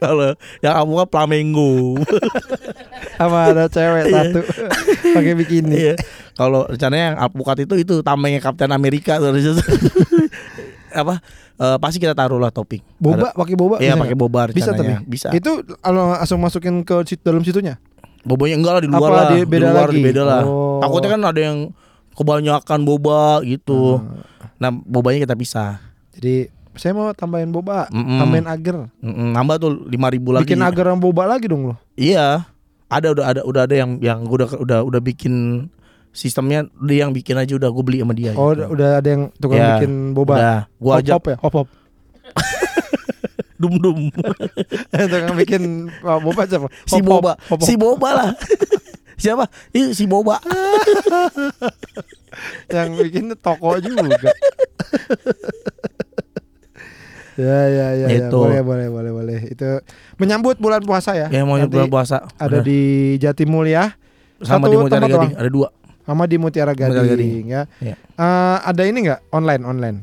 kalau yang kamu kan flamengo (laughs) sama ada cewek Iya. satu pakai bikini. iya kalau rencananya yang alpukat itu itu tamengnya Kapten Amerika di (laughs) apa eh, pasti kita taruh lah topping Boba pakai boba Iya pakai boba Bisa tapi? bisa Itu kalau langsung masukin ke dalam situnya. bobanya enggak lah di luar Apa lah di- beda luar lagi? di beda lah Oh. takutnya kan ada yang kebanyakan boba gitu Ah. nah bobanya kita pisah Jadi saya mau tambahin boba, Mm-mm. tambahin agar. Mm-mm, nambah tuh lima ribu lagi Bikin agar yang boba lagi dong lo. iya ada udah ada udah ada yang yang gua udah udah udah bikin sistemnya dia yang bikin aja udah gue beli sama dia Oh, gitu. udah, ada yang tukang Ya, bikin boba. udah gua hop, ajak hop ya, hop hop. (laughs) dum dum (laughs) tukang bikin oh, boba siapa? si Hop, hop, boba hop, hop. si boba lah (laughs) siapa itu si boba yang bikin toko juga. Ya ya ya, ya. Itu. boleh boleh boleh boleh. Itu menyambut bulan puasa ya. yang mau bulan puasa ada Udah. di Jatimulya sama satu di Mutiara Gading ada dua sama di Mutiara Mutiara Gading, Gading. ya. Iya. Eh, ada ini nggak online online?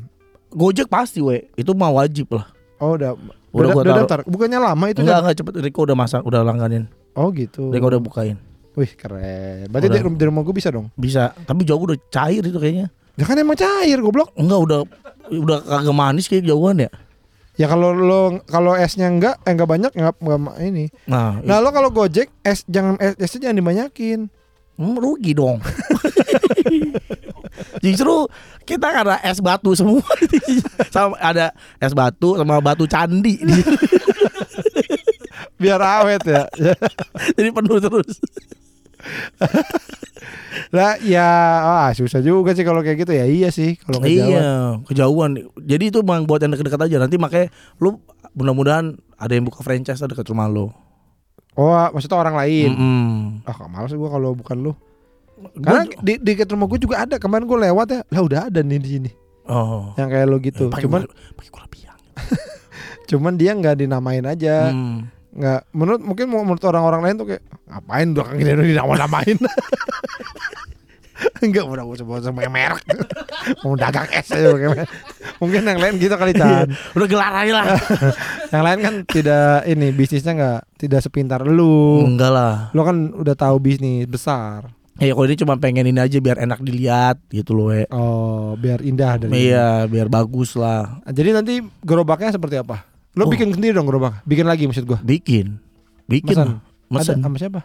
Gojek pasti we itu mah wajib lah Oh udah Udah udah, udah daftar. Bukannya lama itu enggak enggak cepet Riko udah masak udah langganin Oh gitu. Riko udah bukain Wih keren. Berarti Udah. di rumah gue bisa dong. bisa tapi jauh udah cair itu kayaknya Ya kan emang cair goblok. enggak udah udah kagak manis kayak jauhan ya Ya kalau lo kalau esnya enggak eh enggak banyak enggak, enggak ini. nah, Nah lo kalau Gojek es jangan es, esnya jangan dibanyakin. Hmm, rugi dong. (laughs) Justru kita karena es batu semua (laughs) sama ada es batu sama batu candi. (laughs) Biar awet ya. jadi penuh terus. (laughs) lah ya ah susah juga sih kalau kayak gitu ya. Iya sih kalau kejauhan. Iya, kejauhan. Jadi itu emang buat yang dekat-dekat aja. Nanti makanya lu mudah-mudahan ada yang buka franchise dekat rumah lu. Oh, maksudnya orang lain. Mm-mm. Ah, gak males gue kalau bukan lu. Gua- Karena di di dekat rumah gue juga ada. Kemarin gue lewat ya. Lah udah ada nih di sini. oh. Yang kayak lo gitu. Pakai Cuman gula- pakai (laughs) cuman dia nggak dinamain aja. Hmm. Nggak menurut mungkin mau- menurut orang-orang lain tuh kayak ngapain belakang gini (laughs) udah dinamain Enggak udah gue sebut sama merek Mau dagang es aja merek. Mungkin yang lain gitu kali Chan Udah gelar aja lah. (laughs) Yang lain kan tidak ini bisnisnya nggak tidak sepintar lu Enggak lah. Lu kan udah tahu bisnis besar Ya kalau ini cuma pengen ini aja biar enak dilihat gitu loh. we. Oh biar indah dari Iya, biar bagus lah. Jadi nanti gerobaknya seperti apa? Lu Oh. bikin sendiri dong gerobak Bikin lagi maksud gua Bikin. Bikin. Mesen? Mesen. Ada sama siapa?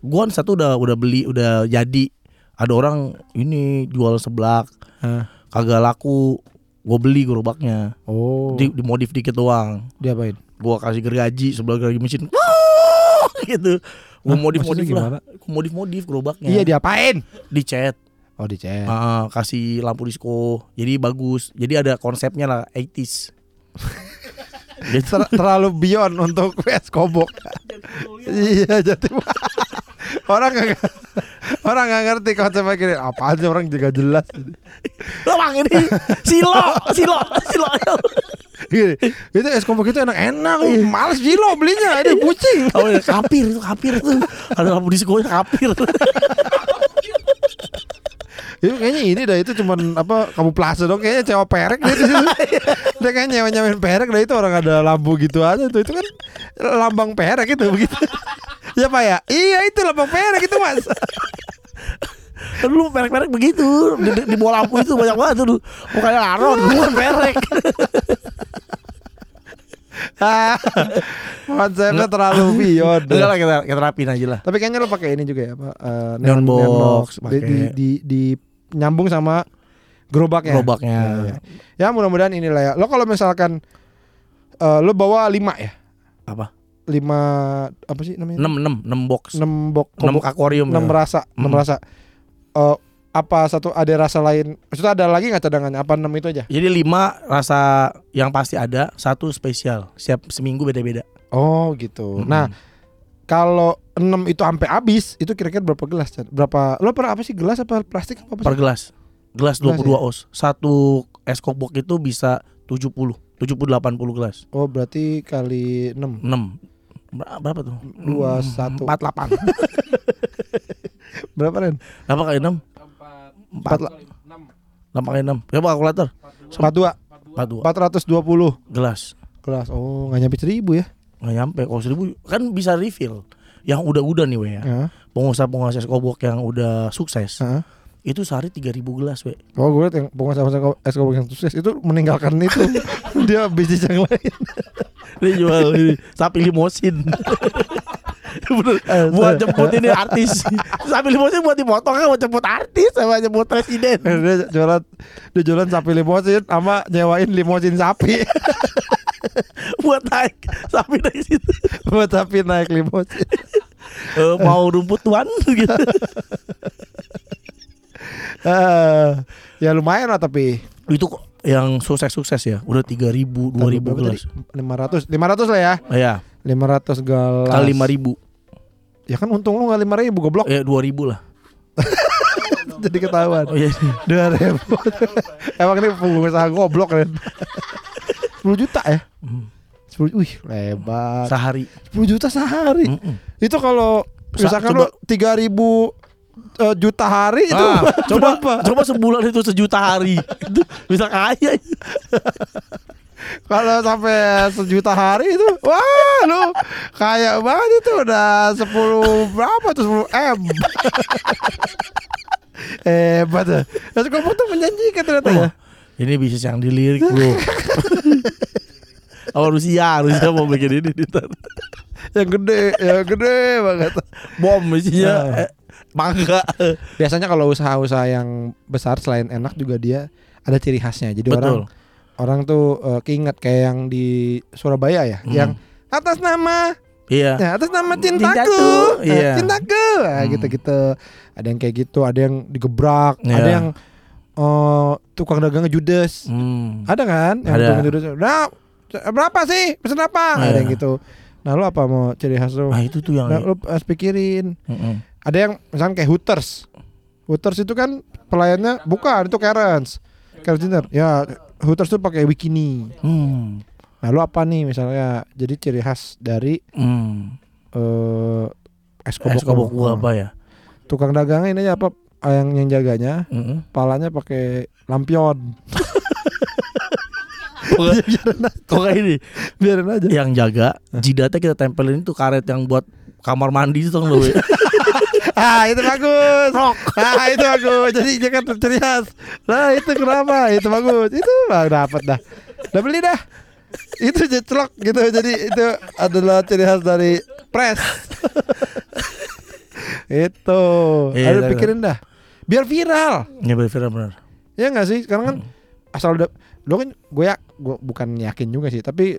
Gua kan satu udah udah beli udah jadi. Ada orang ini jual seblak Hah. kagak laku. Gue beli gerobaknya. Oh Di, dimodif dikit doang. Diapain? Gua kasih gergaji sebelah gergaji mesin. Wuh, (laughs) gitu. Gua Hah, modif-modif lah. Gua modif-modif gerobaknya. Iya diapain? Dicat. Oh dicet. Ah, kasih lampu disco. Jadi bagus. Jadi ada konsepnya lah 80s. (laughs) Ter- terlalu beyond untuk (laughs) es kobok. iya jadi (laughs) orang nggak orang nggak ngerti konsepnya gini apa aja orang juga jelas Lah Bang ini silo, silo, silo. Gini, itu es kobok itu enak enak males jilo belinya ada kucing Oh ya, kapir itu kapir itu. Ada lampu disco kapir. Itu kayaknya ini dah itu cuman apa kamu plase dong kayaknya cewek perek deh itu dia kayak nyewa nyewain perek dah itu orang ada lampu gitu aja tuh itu kan lambang perek itu begitu ya pak ya iya itu lambang perek itu mas Dulu merek-merek begitu di, di, di bawah lampu itu banyak banget tuh. Mukanya laron, (laughs) bukan merek. Ah, (laughs) konsepnya terlalu beyond Udah lah kita kita rapin aja lah. Tapi kayaknya lo pakai ini juga ya, Pak. eh, Neon box, Di, di, pakai. di, di- nyambung sama gerobaknya. Gerobaknya. Ya, ya. Ya, mudah-mudahan inilah ya. Lo kalau misalkan eh, lo bawa lima ya, Apa? lima apa sih namanya? 6 6 6 box. 6 box, 6 akuarium. enam ya. rasa, enam Hmm. rasa. Eh, apa satu ada rasa lain? Maksudnya ada lagi nggak cadangannya? Apa enam itu aja? Jadi 5 rasa yang pasti ada, satu spesial. Siap seminggu beda-beda. Oh gitu. Mm-mm. Nah kalau enam itu sampai habis, itu kira-kira berapa gelas? Chan? Berapa? Lo per apa sih gelas apa plastik apa? per sih? gelas. Gelas Gelas 22 oz. Satu es kokbok itu bisa 70. 70 80 gelas. Oh berarti kali 6 6 Berapa tuh? Dua, satu. 48 (laughs) Berapa Ren? Berapa kali 6? Empat, Empat empat kali enam, 8 kali 6 Berapa kalkulator? empat dua. 42 42 420 gelas gelas Oh nggak nyampe 1000 ya Nggak nyampe. Kalau 1000 kan bisa refill. Yang udah-udah nih we ya. Heeh. Pengusaha-pengusaha es kobok yang udah sukses Heeh. Itu sehari 3000 gelas we Oh gue liat yang pengusaha pengusaha es kobok yang sukses itu meninggalkan itu. (laughs) Dia bisnis yang lain. Dia jual ini, sapi limosin. Bener, buat jemput ini artis. Sapi limosin buat dipotong kan buat jemput artis sama jemput presiden. Dia jualan Dia jualan sapi limosin Sama nyewain limosin sapi (laughs) (laughs) Buat naik sapi dari situ. Buat sapi naik limosin (laughs) Eh, Mau rumput tuan (laughs) gitu. Eh, Ya lumayan lah tapi. Itu kok yang sukses-sukses ya? Udah 3000, 2000 Berapa gelas. tadi? 500 500 lah ya? Ya 500 gelas. Kali 5000 Ya kan untung lu gak 5 ribu goblok. Eh 2000 lah. Jadi ketahuan. Oh iya. Dua ribu. Emang ini pengusaha goblok kan 10 juta ya Hmm. 10 Wih lebar. Sehari. 10 juta sehari. Mm-mm. Itu kalau Sa- Misalkan coba- lo 3 ribu eh, Juta hari itu Ah, (laughs) coba berapa? coba sebulan itu sejuta hari. Itu bisa kaya. (laughs) Kalau sampai sejuta hari itu Wah lu Kayak banget itu. Udah 10 Berapa tuh? 10 M. Hebat ya Terus kamu tuh menjanjikan ternyata ya ini bisnis yang dilirik bro (laughs) Oh Rusia, Rusia mau bikin ini ntar. Yang gede Yang gede banget Bom isinya Ah. eh, mangga. Biasanya kalau usaha-usaha yang besar Selain enak juga dia Ada ciri khasnya Jadi orang Betul. Orang tuh eh, keinget Kayak yang di Surabaya ya Hmm. Yang atas nama Iya. Ya, atas nama cintaku, Cintaku, Eh, iya. cintaku, nah, Hmm. gitu-gitu. Ada yang kayak gitu, ada yang digebrak, Iya. ada yang eh, tukang dagangnya judes, Hmm. ada kan? Yang Ada. tukang judes, nah berapa sih? Pesan apa? Iya. Ada yang gitu. Nah lu apa mau ciri khas lu? Nah itu tuh yang Nah, lu harus pikirin. Mm-mm. Ada yang misalnya kayak Hooters. Hooters itu kan pelayannya bukan itu Karens. Karens Dinner. Ya Hooters tuh pakai bikini. Hmm. Nah lu apa nih misalnya? Jadi ciri khas dari Hmm. eh es kobok, Es kobok gua apa ya? tukang dagangnya ini apa yang yang jaganya Mm-mm. palanya pakai lampion. Kok (laughs) ini? biarin aja. Yang jaga jidatnya kita tempelin itu karet yang buat kamar mandi itu tuh lo. (laughs) ah itu bagus. Ah itu bagus. Jadi dia kan ciri khas nah itu kenapa? Itu bagus. Itu bang dapat dah. Udah beli dah. Itu jecelok gitu. Jadi itu adalah ciri khas dari press (laughs) itu. Iya, ada iya, pikirin dah biar viral Ya bener bener. Ya nggak sih? Sekarang kan asal udah lo kan gue ya gue bukan yakin juga sih, tapi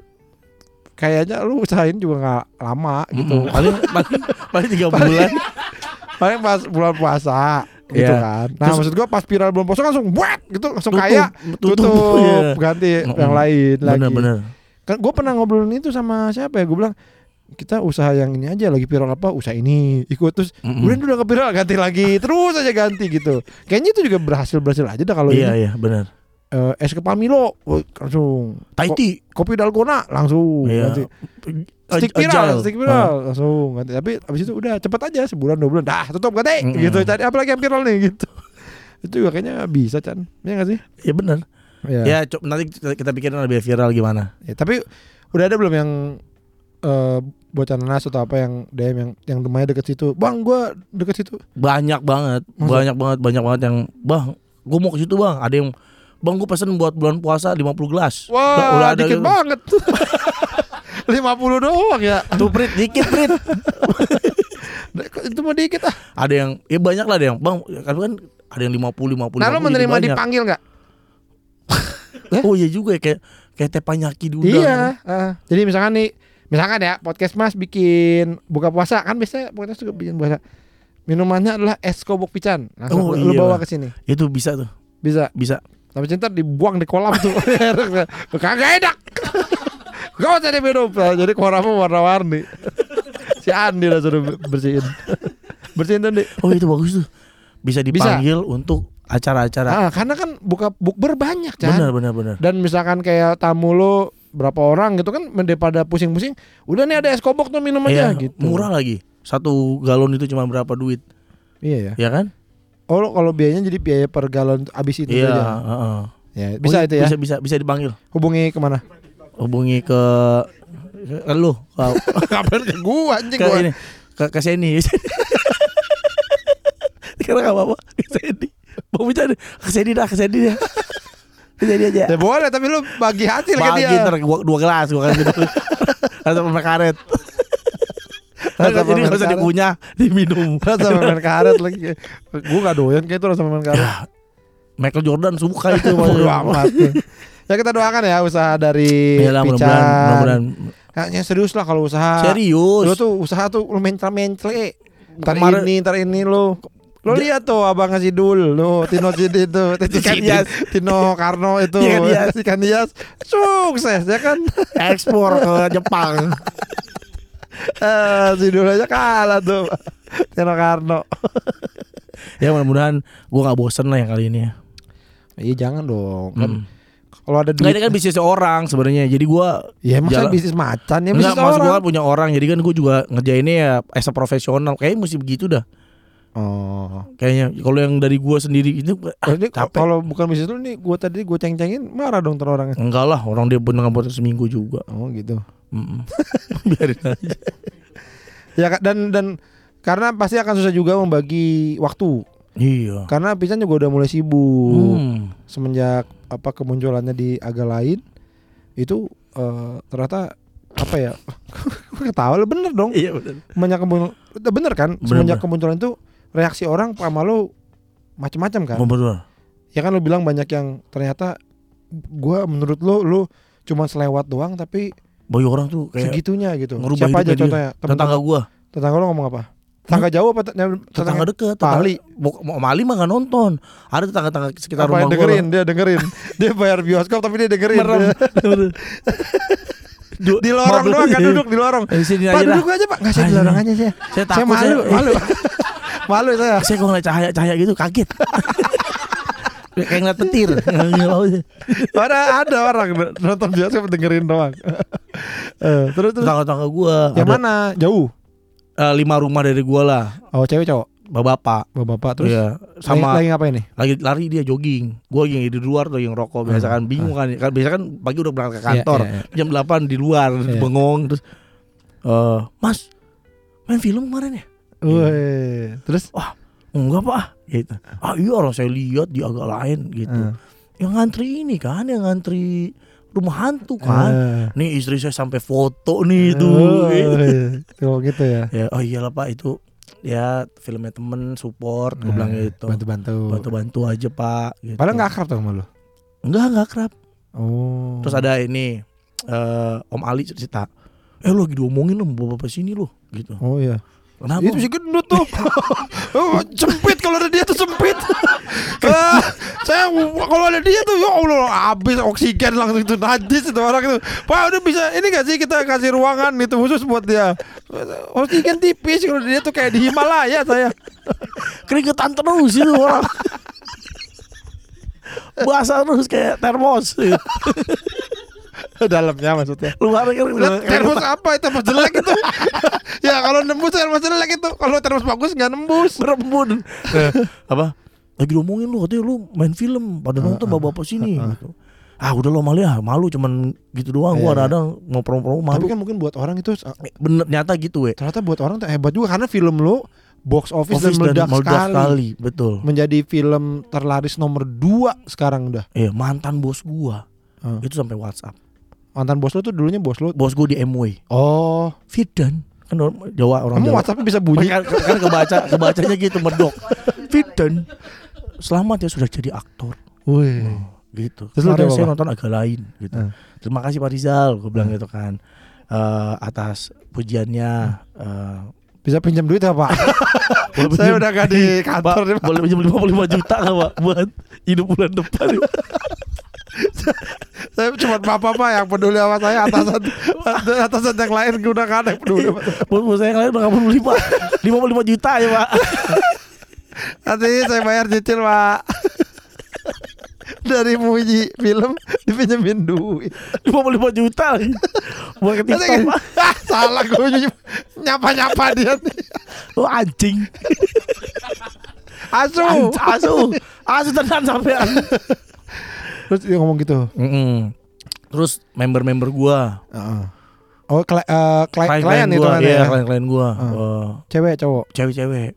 kayaknya lu usahain juga nggak lama gitu. Mm, paling paling paling tiga bulan (laughs) Paling pas bulan puasa gitu Iya. kan. Nah, Terus- maksud gua pas viral bulan puasa langsung buat gitu langsung Tutup, kaya tutup, tutup, iya. ganti Mm-mm. yang lain lagi. bener-bener Kan gue pernah ngobrolin itu sama siapa ya? Gue bilang kita usaha yang ini aja lagi viral apa usaha ini ikut terus Mm-mm. kemudian udah ke viral ganti lagi terus aja ganti gitu. Kayaknya itu juga berhasil berhasil aja dah kalau iya ini. iya bener Eh, es kepamilo woi, langsung. Tahiti Ko- kopi dalgona langsung Iya. ganti. Stick viral agile. stick viral langsung ganti. Tapi abis itu udah cepet aja sebulan dua bulan dah tutup ganti Mm-mm. gitu. Cari apa lagi yang viral nih gitu. (laughs) Itu juga kayaknya bisa Chan. Ya nggak sih? Iya bener ya. Ya co- nanti kita, kita pikirin lebih viral gimana. Ya, tapi udah ada belum yang eh bocah nanas atau apa yang DM yang yang rumahnya deket situ. Bang gua deket situ. Banyak banget. Masa? Banyak banget Banyak banget yang Bang gue mau ke situ bang. Ada yang Bang gue pesen buat bulan puasa 50 gelas. Wah Udah- udah ada dikit gitu. banget. (laughs) 50 doang ya. Tuh Prit Dikit Prit. (laughs) Itu mau dikit ah. Ada yang Ya banyak lah ada yang Bang kan kan ada yang 50 50 nah lo 50, menerima dipanggil nggak? (laughs) Oh iya juga ya Kayak Kayak tepanyaki diundang iya ah. jadi misalkan nih misalkan ya podcast mas bikin buka puasa kan biasanya podcast juga bikin puasa. Minumannya adalah es kobok pican. Langsung Oh, lu iya. bawa ke sini. Itu bisa tuh. Bisa. Bisa. Tapi cinta dibuang di kolam tuh. (laughs) Kagak enak. Gak usah diminum Nah, Jadi kolamnya warna-warni. Si Andi lah suruh bersihin. Bersihin tuh Oh itu bagus tuh. Bisa dipanggil untuk acara-acara. Ah, Karena kan buka bukber banyak kan Bener bener bener Dan misalkan kayak tamu lo Berapa orang gitu kan Daripada pusing-pusing Udah nih ada es kobok tuh minum aja Iya, gitu. Murah lagi. Satu galon itu cuma berapa duit? Iya ya Ya kan? Oh kalau biayanya jadi biaya per galon Abis itu Iya aja heeh. ya, Bisa Oh, itu ya? Bisa bisa bisa dipanggil. Hubungi ke mana? Hubungi ke ke lu. Ke, Kapan (laughs) ke gua anjing ke gua? ini ke ke Seni. (laughs) Karena gak apa-apa ke Seni. Mau bicara ke Seni dah ke Seni dah Seni aja. Ya boleh tapi lu bagi hasil Bagi dia. ntar gua, dua gelas gua kasih dulu (laughs) Rasa permen karet. Rasa Jadi gak usah dikunyah Diminum. (laughs) Rasa permen karet lagi. Gue gak doyan kayak itu rasa permen karet. Ya Michael Jordan suka itu (laughs) Bodo amat. Ya kita doakan ya usaha dari mudah-mudahan Pican. mudah-mudahan. Kayaknya serius lah kalau usaha. Serius. Lu tuh usaha tuh lu mencle-mencle Ntar Kemarin- ini ntar ini lu Lo lihat tuh abang ngasih dul Lu Tino Cidi itu (laughs) Tino, hias. Tino Karno itu Ikan hias Sukses ya kan ekspor ke Jepang. (laughs) Eh, Si dul aja kalah tuh Tino Karno (laughs) ya mudah-mudahan gua nggak bosen lah yang kali ini ya. Iya jangan dong kan Hmm. Kalau ada duit ini kan bisnis orang sebenarnya. Jadi gua Ya masa jalan- bisnis macan ya Enggak, bisnis maksud orang gua kan punya orang. Jadi kan gua juga ngerjainnya ya as a profesional. Kayaknya mesti begitu dah. Oh Kayaknya kalau yang dari gua sendiri itu ah, capek. kalau bukan bisnis lu nih gua tadi gua ceng-cengin marah dong ntar orangnya. Enggak lah, orang dia bener buat seminggu juga. Oh gitu. Mm-mm. (laughs) Biarin aja. (laughs) Ya dan dan karena pasti akan susah juga membagi waktu. Iya. Karena Pisan juga udah mulai sibuk Hmm. semenjak apa kemunculannya di agak lain itu eh, ternyata apa ya? (laughs) Ketawa lu bener dong. Iya benar. Semenjak kemuncul, bener kan? Bener, Semenjak bener. kemunculan itu reaksi orang sama lu macam-macam kan? Bener. Ya kan lu bilang banyak yang ternyata gua menurut lu lu cuma selewat doang tapi Boy orang tuh kayak segitunya gitu. Siapa aja dia. contohnya? Temen- tetangga gua. Tetangga lu ngomong apa? Tetangga jauh apa te- tetangga, Tetangga deket Pali. Mau Mali mah gak nonton Ada tetangga-tetangga sekitar apa rumah yang gua dengerin? Dia dengerin. (laughs) dia bayar bioskop tapi dia dengerin. Merem. Dia- Du- (laughs) di lorong doang kan duduk di lorong. Eh, Pak duduk aja pak. Nggak saya di lorong aja saya. Saya takut saya, malu. malu (laughs) saya. Saya kalau ngeliat cahaya-cahaya gitu kaget. (laughs) Kayak ngeliat petir. (laughs) Ada ada orang nonton bioskop dengerin doang. (laughs) Eh, terus terus. Tetangga-tetangga gua yang ada, mana? Jauh. eh, Lima rumah dari gua lah. Oh cewek cowok. Bapak Bapak terus? Iya. Lagi, Sama lagi ngapain nih? lagi lari dia jogging. Gua yang di luar tuh yang rokok. Biasa kan bingung kan. Kan Biasa kan pagi udah berangkat ke kantor. Iya, iya, Jam 8 di luar Iya. Bengong Terus eh Mas Main film kemarin ya Wih, terus Enggak pak gitu. Ah iya orang saya lihat di agak lain gitu Eh. Yang ngantri ini kan Yang ngantri rumah hantu kan Eh. Nih istri saya sampai foto nih itu Oh, iya. (laughs) Kalau gitu ya. ya, Oh iyalah pak itu Ya filmnya temen support Gue bilang gitu Eh, Bantu-bantu. Bantu-bantu aja pak gitu. Padahal nggak akrab tuh sama lu. Enggak enggak kerap Oh. Terus ada ini eh Om Ali cerita Eh lu lagi diomongin lo bapak sini lo gitu. Oh iya. Kenapa? Itu si gendut tuh. (laughs) oh, sempit kalau ada dia tuh sempit. (laughs) Ah, saya kalau ada dia tuh ya Allah habis oksigen langsung itu najis itu orang itu. Pak udah bisa ini gak sih kita kasih ruangan itu khusus buat dia. Oksigen tipis kalau dia tuh kayak di Himalaya saya. (laughs) keringetan terus itu orang. Basah terus kayak termos. (laughs) Dalamnya maksudnya. Luar kan termos apa itu termos jelek itu (laughs) Ya kalau nembus termos jelek itu Kalau termos bagus nggak nembus berembun. (laughs) apa? Lagi diomongin lu katanya lu main film pada nonton bapak-bapak sini gitu. Ah udah lo malu ya, malu cuman gitu doang. Gua ada mau promo-promo Tapi malu. kan mungkin buat orang itu Bener nyata gitu we. Ternyata buat orang tuh hebat juga Karena film lu Box office, Office dan meledak, meledak sekali. sekali, betul. Menjadi film terlaris nomor 2 sekarang udah Iya, mantan bos gua. Hmm. Itu sampai WhatsApp. Mantan bos lu tuh dulunya bos lu Bos gua di MW. Oh Fidan kan orang Jawa orang Kamu Jawa. Whatsappnya bisa bunyi kan, kan kebaca kebacanya gitu medok. Fidan selamat ya sudah jadi aktor. Wih gitu. Terus Kemarin saya apa? nonton agak lain gitu. Hmm. Terima kasih Pak Rizal, gue bilang gitu kan. Eh, atas pujiannya eh, Bisa pinjam duit apa? (laughs) boleh Saya udah gak di Pak, kantor nih, Pak. boleh pinjam 55 juta nggak Pak buat hidup bulan depan. (laughs) Saya cuma bapak-bapak yang peduli sama saya Atasan atasan yang lain udah gak ada yang peduli sama saya. Bos bos saya yang lain udah nggak lima, lima puluh lima juta ya Pak. Nanti saya bayar cicil pak Dari muji film Dipinjemin duit Lima puluh lima juta lagi. Buat ke TikTok Pak. ah, (laughs) Salah gue Nyapa-nyapa dia nih. Oh anjing. Asu Asu, asu tenan sampean. Terus dia ngomong gitu Mm-mm. Terus member-member gua, Heeh. Oh kli- eh, kli- klien itu gua, kan iya, ya klien-klien gua, Hmm. Eh, Cewek cowok cewek-cewek.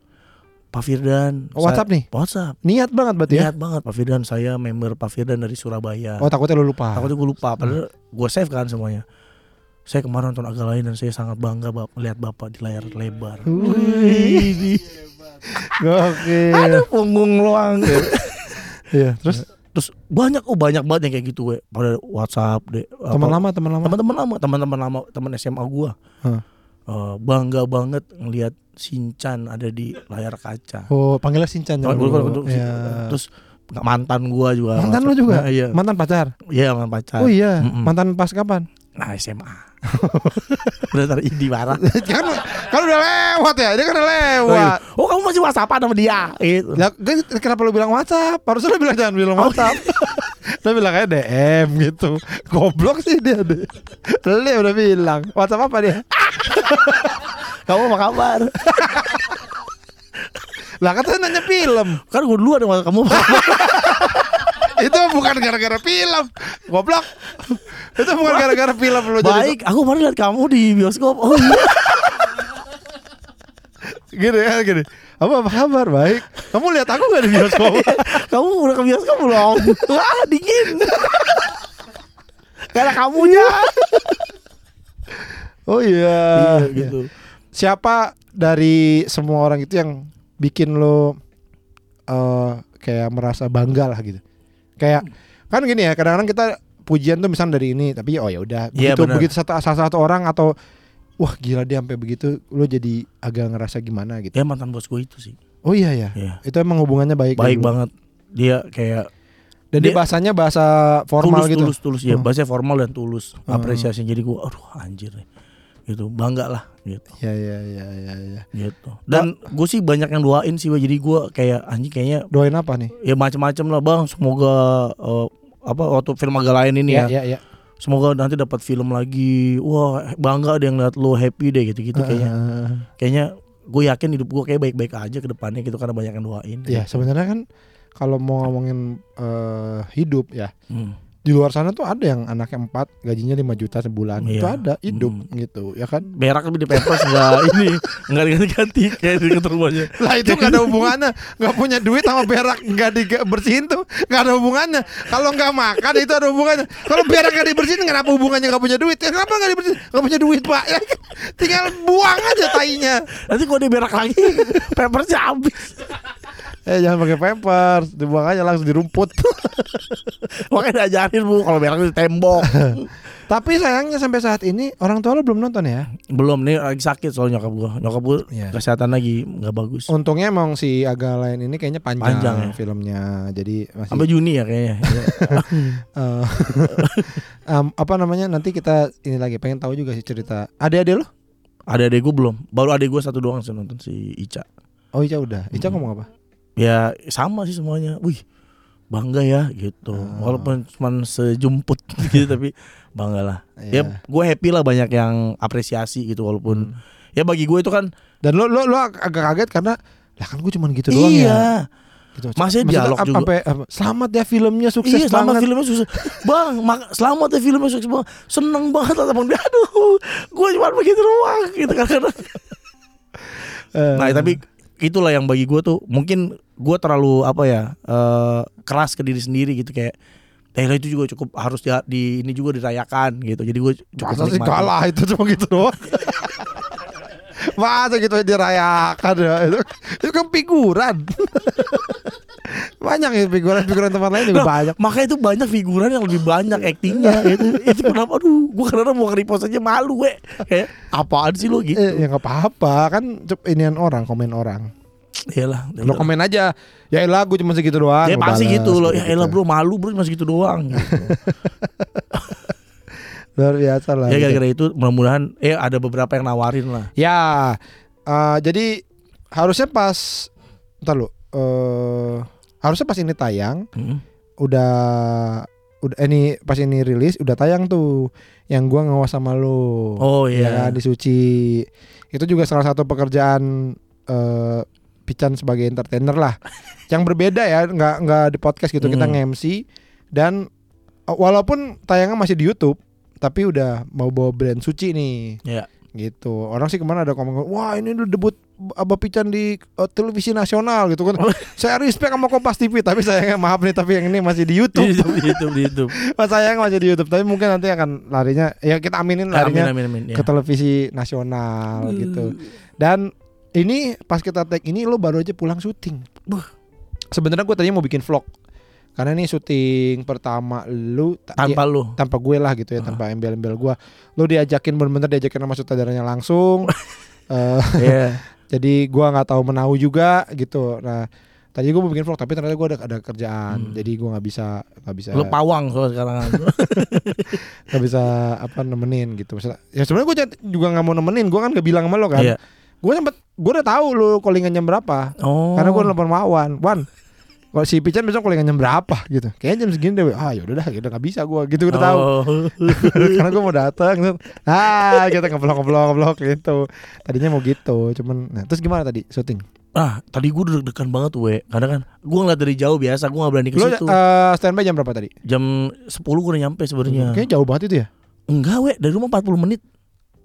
Pak Firdan. Oh, WhatsApp nih? WhatsApp. Niat banget berarti ya Niat banget Pak Firdan, saya member Pak Firdan dari Surabaya. Oh takutnya lu lupa Takutnya gue lupa, padahal gue save kan semuanya. Saya kemarin nonton agak lain dan saya sangat bangga bap melihat bapak di layar lebar. Wih. (laughs) Gokil Ada punggung luang. Iya terus Terus banyak oh banyak banget yang kayak gitu we. pada WhatsApp deh. Teman lama teman lama Teman-teman lama, teman-teman lama, teman SMA gua. Hah. Eh, bangga banget ngelihat Sinchan ada di layar kaca. Oh panggilnya Sinchan dulu. untuk- Iya. Terus mantan gua juga. Mantan WhatsApp. juga? Nah, iya. Mantan pacar? Iya, mantan pacar. Oh iya, Mm-mm. mantan pas kapan? Nah, SMA. (laughs) Udah tar Indi marah. kan kan udah lewat ya, dia kan udah lewat. Oh, kamu masih WhatsApp sama dia? Gitu. Lah, kan kenapa lu bilang WhatsApp? Harusnya lu bilang jangan bilang Oh, WhatsApp. (laughs) lu bilang aja DM gitu. Goblok sih dia deh. Ya udah bilang WhatsApp apa dia? (laughs) Kamu apa kabar? Lah katanya nanya film. kan gue dulu ada kamu apa? Itu bukan gara-gara film. Goblok. Itu bukan gara-gara film lu jadi Baik, aku kemarin lihat kamu di bioskop. Oh iya. gini ya gini. Apa apa kabar? Baik. Kamu lihat aku gak di bioskop? (laughs) kamu udah ke bioskop belum? Wah, dingin. Karena kamunya. oh iya. Iya, gitu. Siapa dari semua orang itu yang bikin lo eh kayak merasa bangga lah gitu. Kayak kan gini ya, kadang-kadang kita pujian tuh misalnya dari ini, tapi oh ya udah Iya, begitu begitu satu salah satu orang atau wah gila dia sampai begitu, lo jadi agak ngerasa gimana gitu. Ya mantan bos gue itu sih. Oh iya ya. Iya. Itu emang hubungannya baik. Baik dulu. banget. Dia kayak Dan dia Dia- bahasanya bahasa formal tulus, gitu. tulus, tulus. Ya, Hmm. bahasanya formal dan tulus. Hmm. Apresiasi. Jadi gue, aduh anjir nih. Gitu, bangga lah gitu. Ya ya ya ya ya. gitu. Dan gue sih banyak yang doain sih, jadi gue kayak anjing kayaknya Doain apa nih? ya macam-macam lah bang. Semoga eh, apa waktu film agak lain ini ya, ya ya. semoga nanti dapat film lagi. Wah bangga ada yang lihat lo happy deh gitu-gitu kayaknya. Eh, Kayaknya gue yakin hidup gue kayak baik-baik aja ke depannya gitu karena banyak yang doain. Ya sebenarnya kan kalau mau ngomongin eh, hidup ya Hmm. Di luar sana tuh ada yang anaknya empat gajinya 5 juta sebulan. Iya. itu ada hidup Hmm. gitu ya kan? Berak tapi di pampers nggak (laughs) ini nggak diganti-ganti kayak di rumahnya. lah itu nggak ada hubungannya. Nggak punya duit sama berak nggak dibersihin tuh nggak ada hubungannya. Kalau nggak makan itu ada hubungannya. Kalau berak nggak dibersihin kenapa hubungannya nggak punya duit? Ya kenapa nggak dibersihin? Nggak punya duit pak. Ya tinggal buang aja tainya. Nanti kalau dia berak lagi (laughs) pampersnya habis. Eh jangan pakai pampers dibuang aja langsung di rumput (laughs) Makanya diajarin bu kalau berak di tembok. (laughs) Tapi sayangnya sampai saat ini orang tua lo belum nonton ya. Belum nih lagi sakit soal nyokap gua. Nyokap gua Iya. kesehatan lagi nggak bagus. Untungnya emang si agak lain ini kayaknya panjang, Panjang ya. filmnya. Jadi masih Sampai Juni ya kayaknya. (laughs) em, apa namanya nanti kita ini lagi pengen tahu juga sih cerita. Adik-adik lo? Ada adek gua belum. Baru adek gua satu doang sih nonton si Ica. Oh Ica udah. Ica Hmm. ngomong apa? Ya sama sih semuanya. Wih bangga ya gitu. Ah. Walaupun cuma sejumput (laughs) gitu (laughs) tapi bangga lah. Iya. Ya gue happy lah banyak yang apresiasi gitu walaupun Hmm. ya bagi gue itu kan Dan lo lo lo agak kaget karena lah kan gue cuman gitu doang ya. iya. Gitu. Masih Maksudnya dialog juga. sampai, selamat ya filmnya sukses iya selamat banget. filmnya sukses Bang selamat ya filmnya sukses bang Seneng banget lah bang Aduh Gue cuma begitu doang gitu kan Eh, Nah tapi itulah yang bagi gue tuh Mungkin gue terlalu apa ya eh, Keras ke diri sendiri gitu Kayak Taylor itu juga cukup harus di, di- ini juga dirayakan gitu. Jadi gue cukup Masa sih kalah itu cuma gitu doang. (laughs) Masa gitu dirayakan ya itu, itu kan figuran. (laughs) banyak ya figuran-figuran tempat lain juga Nah, banyak. Makanya itu banyak figuran yang lebih banyak actingnya (laughs) itu. Itu kenapa aduh gue kadang mau nge-repost aja malu gue. Kayak apaan sih lo gitu. Eh, ya nggak apa-apa kan inian orang komen orang. Iyalah. Lo komen aja. Ya elah gue cuma segitu doang. Ya Lo pasti balas, gitu loh. Ya elah bro malu bro cuma segitu doang. Gitu. (laughs) Luar biasa lah. ya gitu. gara-gara itu mudah-mudahan eh ada beberapa yang nawarin lah. Ya, eh, jadi harusnya pas, ntar lu, eh harusnya pas ini tayang, Hmm. udah, udah ini pas ini rilis udah tayang tuh, yang gua ngawas sama lu, Oh ya iya. kan, di Suci, itu juga salah satu pekerjaan eh Pican sebagai entertainer lah, (laughs) yang berbeda ya, nggak nggak di podcast gitu, kita Hmm. nge-MC dan eh, walaupun tayangnya masih di YouTube, tapi udah mau bawa brand Suci nih Iya. gitu orang sih ke mana ada komen wah ini udah debut Abah Pican di uh, televisi nasional gitu kan (laughs) saya respect sama Kompas TV tapi sayangnya maaf nih tapi yang ini masih di Di YouTube YouTube, di YouTube, di YouTube. (laughs) Mas sayang masih di YouTube tapi mungkin nanti akan larinya ya kita aminin Amin, larinya amin, amin. ke Ya. televisi nasional gitu dan ini pas kita tag ini lo baru aja pulang syuting Buh. sebenarnya gue tadinya mau bikin vlog karena ini syuting pertama lu ta- Tanpa lu. tanpa gue lah gitu ya tanpa embel-embel gue lu diajakin bener-bener diajakin sama sutradaranya langsung (laughs) Eh, Iya. Jadi gua nggak tahu menau juga gitu nah tadi gue mau bikin vlog tapi ternyata gue ada ada kerjaan Hmm. jadi gua nggak bisa nggak bisa Lu pawang soal sekarang. (laughs) nggak bisa apa nemenin gitu Maksudnya- ya sebenarnya gue juga nggak mau nemenin gue kan gak bilang sama lo kan Iya. gue sempet gue udah tahu lu callingan jam berapa Oh. karena gue nelfon Wawan Wan kalau si Pican besok callingan jam berapa gitu kayaknya jam segini deh ah yaudah dah udah nggak bisa gue gitu udah tahu Oh. (laughs) karena gue mau datang ah kita ngeblok ngeblok ngeblok gitu tadinya mau gitu cuman nah terus gimana tadi syuting Ah, tadi gue deg-degan banget we. Karena kan gue ngeliat dari jauh biasa, gue gak berani ke situ. eh, standby jam berapa tadi Jam 10 gue udah nyampe sebenarnya. kayaknya jauh banget itu ya Enggak we, dari rumah 40 menit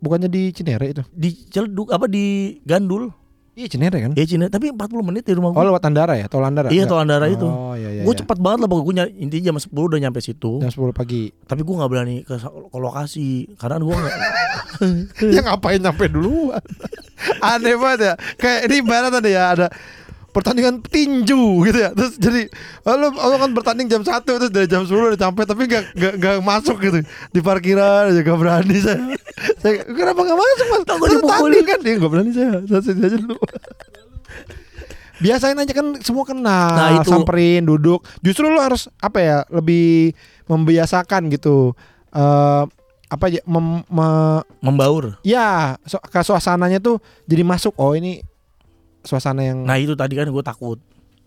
bukannya di Cinere itu di Celeduk apa di Gandul. Iya Cinere kan? Ya Cina, tapi 40 menit di rumah oh gue. lewat Andara ya? Tol Andara iya, tol Andara itu. oh iya iya gue iya. cepat banget lah pokoknya. Gue ny- intinya jam 10 udah nyampe situ. jam 10 pagi. Tapi gue gak berani ke, ke lokasi. Karena gue gak, (laughs) ya ngapain nyampe duluan? (laughs) Aneh banget ya. Kayak ini ibarat tadi ya ada pertandingan tinju gitu ya. Terus jadi oh, lu, lu kan bertanding jam 1 terus dari jam 10 udah sampai tapi gak, gak, gak masuk gitu. Di parkiran aja gak berani saya saya kenapa gak masuk mas Takut Terus dipukulin. kan dia gak berani saya saya sini aja dulu biasain aja kan semua kenal Nah, itu. samperin duduk justru lu harus apa ya lebih membiasakan gitu eh apa ya mem- me- membaur. Ya, so, ke suasananya tuh jadi masuk. Oh ini suasana yang. Nah itu tadi kan gue takut.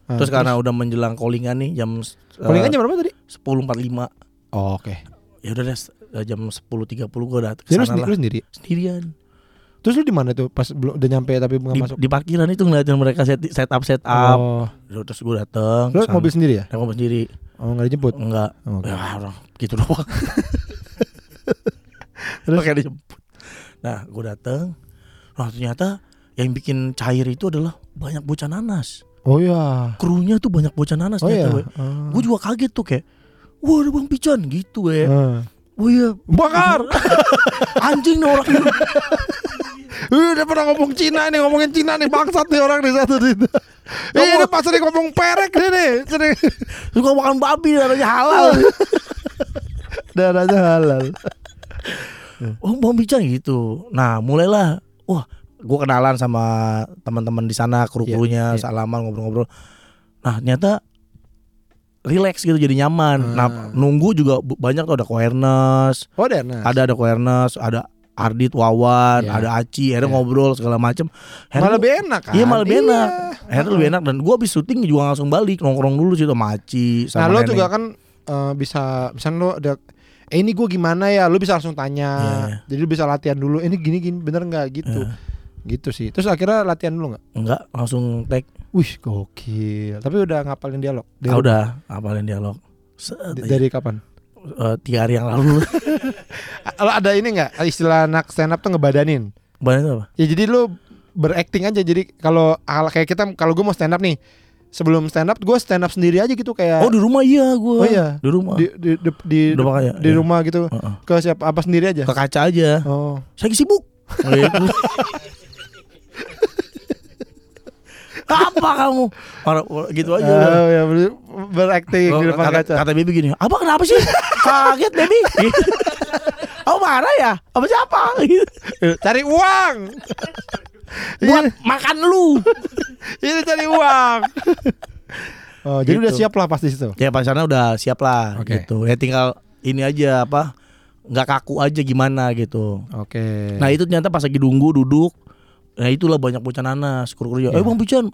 Nah, Terus karena udah menjelang callingan nih jam callingan jam berapa tadi? 10.45 Oh, Oke. ya udah deh eh, jam 10.30 gue udah Jadi lu, sendi- lu sendiri. sendirian Terus lu di mana tuh pas belum udah nyampe tapi nggak di, masuk? di parkiran itu ngeliatin mereka set, set up set up Oh. terus gue dateng Lu mobil sendiri ya? Naik mobil sendiri Oh nggak dijemput? enggak Oh, Oke. ya orang gitu doang (laughs) terus kayak dijemput nah gue dateng nah ternyata yang bikin cair itu adalah banyak bocah nanas Oh ya. krunya tuh banyak bocah nanas Oh ya. ternyata, gue juga kaget tuh kayak wah ada bang Pican gitu ya oh iya Bakar. (laughs) anjing nih orang (laughs) udah pernah ngomong Cina nih, ngomongin Cina nih bangsat nih orang di satu situ. Eh, ini pas sering ngomong perek dia nih, sering suka makan babi darahnya halal (laughs) darahnya halal. oh Bang Pican gitu nah mulailah wah gue kenalan sama teman-teman di sana kru-krunya Iya, iya. salaman ngobrol-ngobrol nah ternyata relax gitu jadi nyaman nah Ah. nunggu juga banyak tuh ada Koernes Oh, ada nah. ada ada Koernes ada Ardit Wawan Iya. ada Aci akhirnya Iya. ngobrol segala macem Malah lebih enak kan? Iya, malah lebih enak. Iya. akhirnya lebih enak dan gue habis syuting juga langsung balik nongkrong dulu sih sama Aci sama Nah, lo juga kan eh, bisa misalnya lo ada eh ini gue gimana ya lo bisa langsung tanya Iya. jadi lo bisa latihan dulu ini gini gini bener nggak gitu Iya. gitu sih terus akhirnya latihan dulu nggak enggak langsung tag wih gokil. Tapi udah ngapalin dialog? Ah, udah apalin dialog. Set aja. dari kapan? Eh, tiga hari yang lalu. (laughs) Lo ada ini nggak? Istilah anak stand up tuh ngebadanin? Itu apa? ya jadi lo berakting aja. Jadi kalau ala- kayak kita kalau gue mau stand up nih sebelum stand up gue stand up sendiri aja gitu kayak Oh di rumah iya gue Oh, iya. Di rumah. Di di di, di, Udah makanya, di iya. rumah gitu. Heeh. ke siapa? Apa sendiri aja? Ke kaca aja. Oh. Saya sibuk (laughs) Gitu. Apa kamu? Gitu aja udah. Oh ya ber- berakting Oh, di depan kata, kaca. kata baby gini Apa kenapa sih? Kaget baby Gitu. Oh marah ya? Apa siapa? Gitu. Cari uang. Buat makan lu Ini cari uang. (laughs) oh, jadi Gitu. udah siap lah pasti situ. Ya pas sana udah siap lah Oke. gitu Ya tinggal ini aja apa nggak kaku aja gimana gitu Oke. Nah itu ternyata pas lagi nunggu duduk Nah itulah banyak bocah nanas kru Iya. Eh bang Pican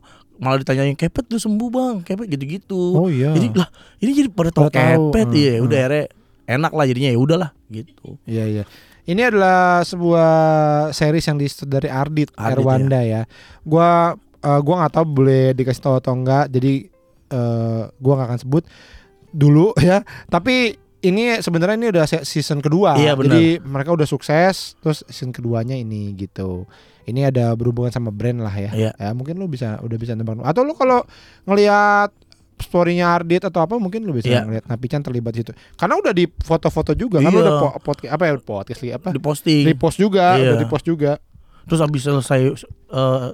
Malah ditanyain kepet tuh sembuh bang Kepet gitu-gitu Oh iya. Jadi lah ini jadi pada tau tahu, kepet hmm, Iya hmm. udah akhirnya enak lah jadinya ya udahlah gitu Iya iya. Ini adalah sebuah series yang dari Ardit, Ardit, Erwanda ya. Gua eh, gua nggak tahu boleh dikasih tahu atau enggak. Jadi eh, gua nggak akan sebut dulu (laughs) ya. Tapi ini sebenarnya ini udah se- season kedua. Iya, benar. Jadi mereka udah sukses. Terus season keduanya ini gitu. Ini ada berhubungan sama brand lah ya. Iya. Ya mungkin lu bisa udah bisa nebak. Atau lu kalau ngelihat storynya Ardit atau apa mungkin lu bisa Iya. ngeliat Napican terlibat di situ. Karena udah di foto-foto juga kan lu udah po- podcast apa ya podcast li- apa? Di posting Di post juga, Iya. udah di post juga Terus habis selesai eh,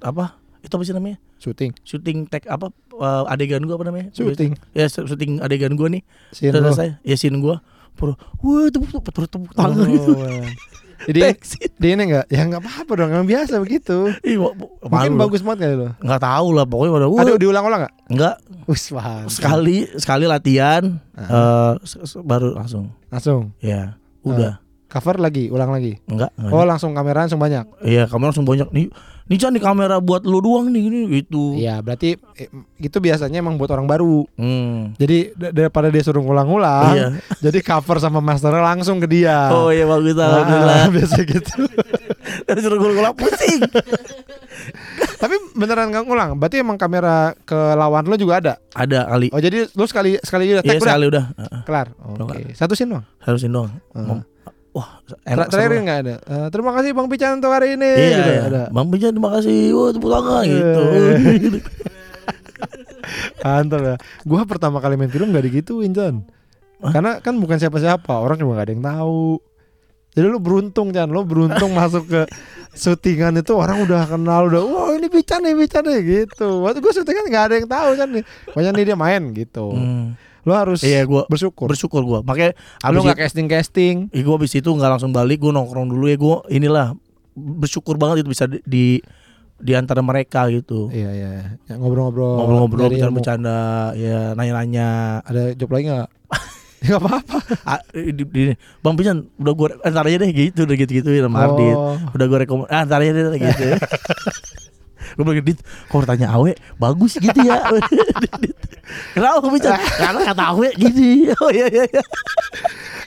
Apa Itu apa sih namanya syuting. Syuting tag apa eh, Adegan gua apa namanya Syuting. Ya syuting adegan gua nih Scene selesai Ya scene gua Pura, Wah tepuk tepuk tepuk, tepuk tangan Oh, gitu iya. (laughs) Jadi dia ini enggak ya enggak apa-apa dong, emang biasa begitu. Ih, wa- Mungkin malu. bagus banget kali lo. Nggak tahu lah pokoknya pada wah, Ada diulang-ulang enggak? Enggak Wis paham. sekali sekali latihan eh se- se- baru langsung Langsung ya udah cover lagi, ulang lagi. enggak, enggak. Oh, langsung kamera langsung banyak. iya kamu langsung banyak nih nih Chan, nih kamera buat lu doang nih gini gitu Iya, berarti eh, itu biasanya emang buat orang baru. hmm. Jadi daripada dia suruh ngulang-ngulang, iya (laughs) jadi cover sama masternya langsung ke dia. oh iya bagus Ah, alhamdulillah (laughs) biasa gitu. (laughs) dari suruh gue ngulang pusing Tapi beneran nggak ngulang. Berarti emang kamera ke lawan lo juga ada. ada kali Oh jadi lu sekali sekali udah iya tag udah sekali udah Heeh, kelar. Oke. Satu scene doang. harusin doang Ah. Wah enak Terakhir nggak ada. Eh, terima kasih Bang Pican untuk hari ini. iya, Gitu, iya. ada. bang Pijan terima kasih wah tepuk tangan gitu Eh. (laughs) Mantap ya. Gua pertama kali main film gak digituin John. Hah? Karena kan bukan siapa-siapa, orang juga gak ada yang tahu. Jadi lu beruntung Chan, lu beruntung (laughs) masuk ke syutingan itu orang udah kenal udah wah ini Pican nih Pican nih gitu. Waktu gue syutingan gak ada yang tahu kan nih. Pokoknya nih dia main gitu. Hmm. Lu harus iya gua bersyukur. bersyukur gua makanya abis nggak casting casting. Ya, gue abis itu nggak langsung balik, gue nongkrong dulu ya gue inilah bersyukur banget itu bisa di di, di antara mereka gitu. Iya iya. Ya, ngobrol-ngobrol. Ngobrol-ngobrol, bercanda-bercanda, ya nanya-nanya. Ada job lagi nggak? (laughs) Gak apa-apa. Ah, di, di- Bang Pijan, udah gue aja deh gitu, udah gitu-gitu sama Ardit. Oh. Udah gue rekom, ah, aja deh gitu. (laughs) gue bilang Dit, kalau tanya Awe bagus gitu ya. (laughs) Kenapa Bang Pijan? Karena kata Awe gitu. Oh iya iya. iya.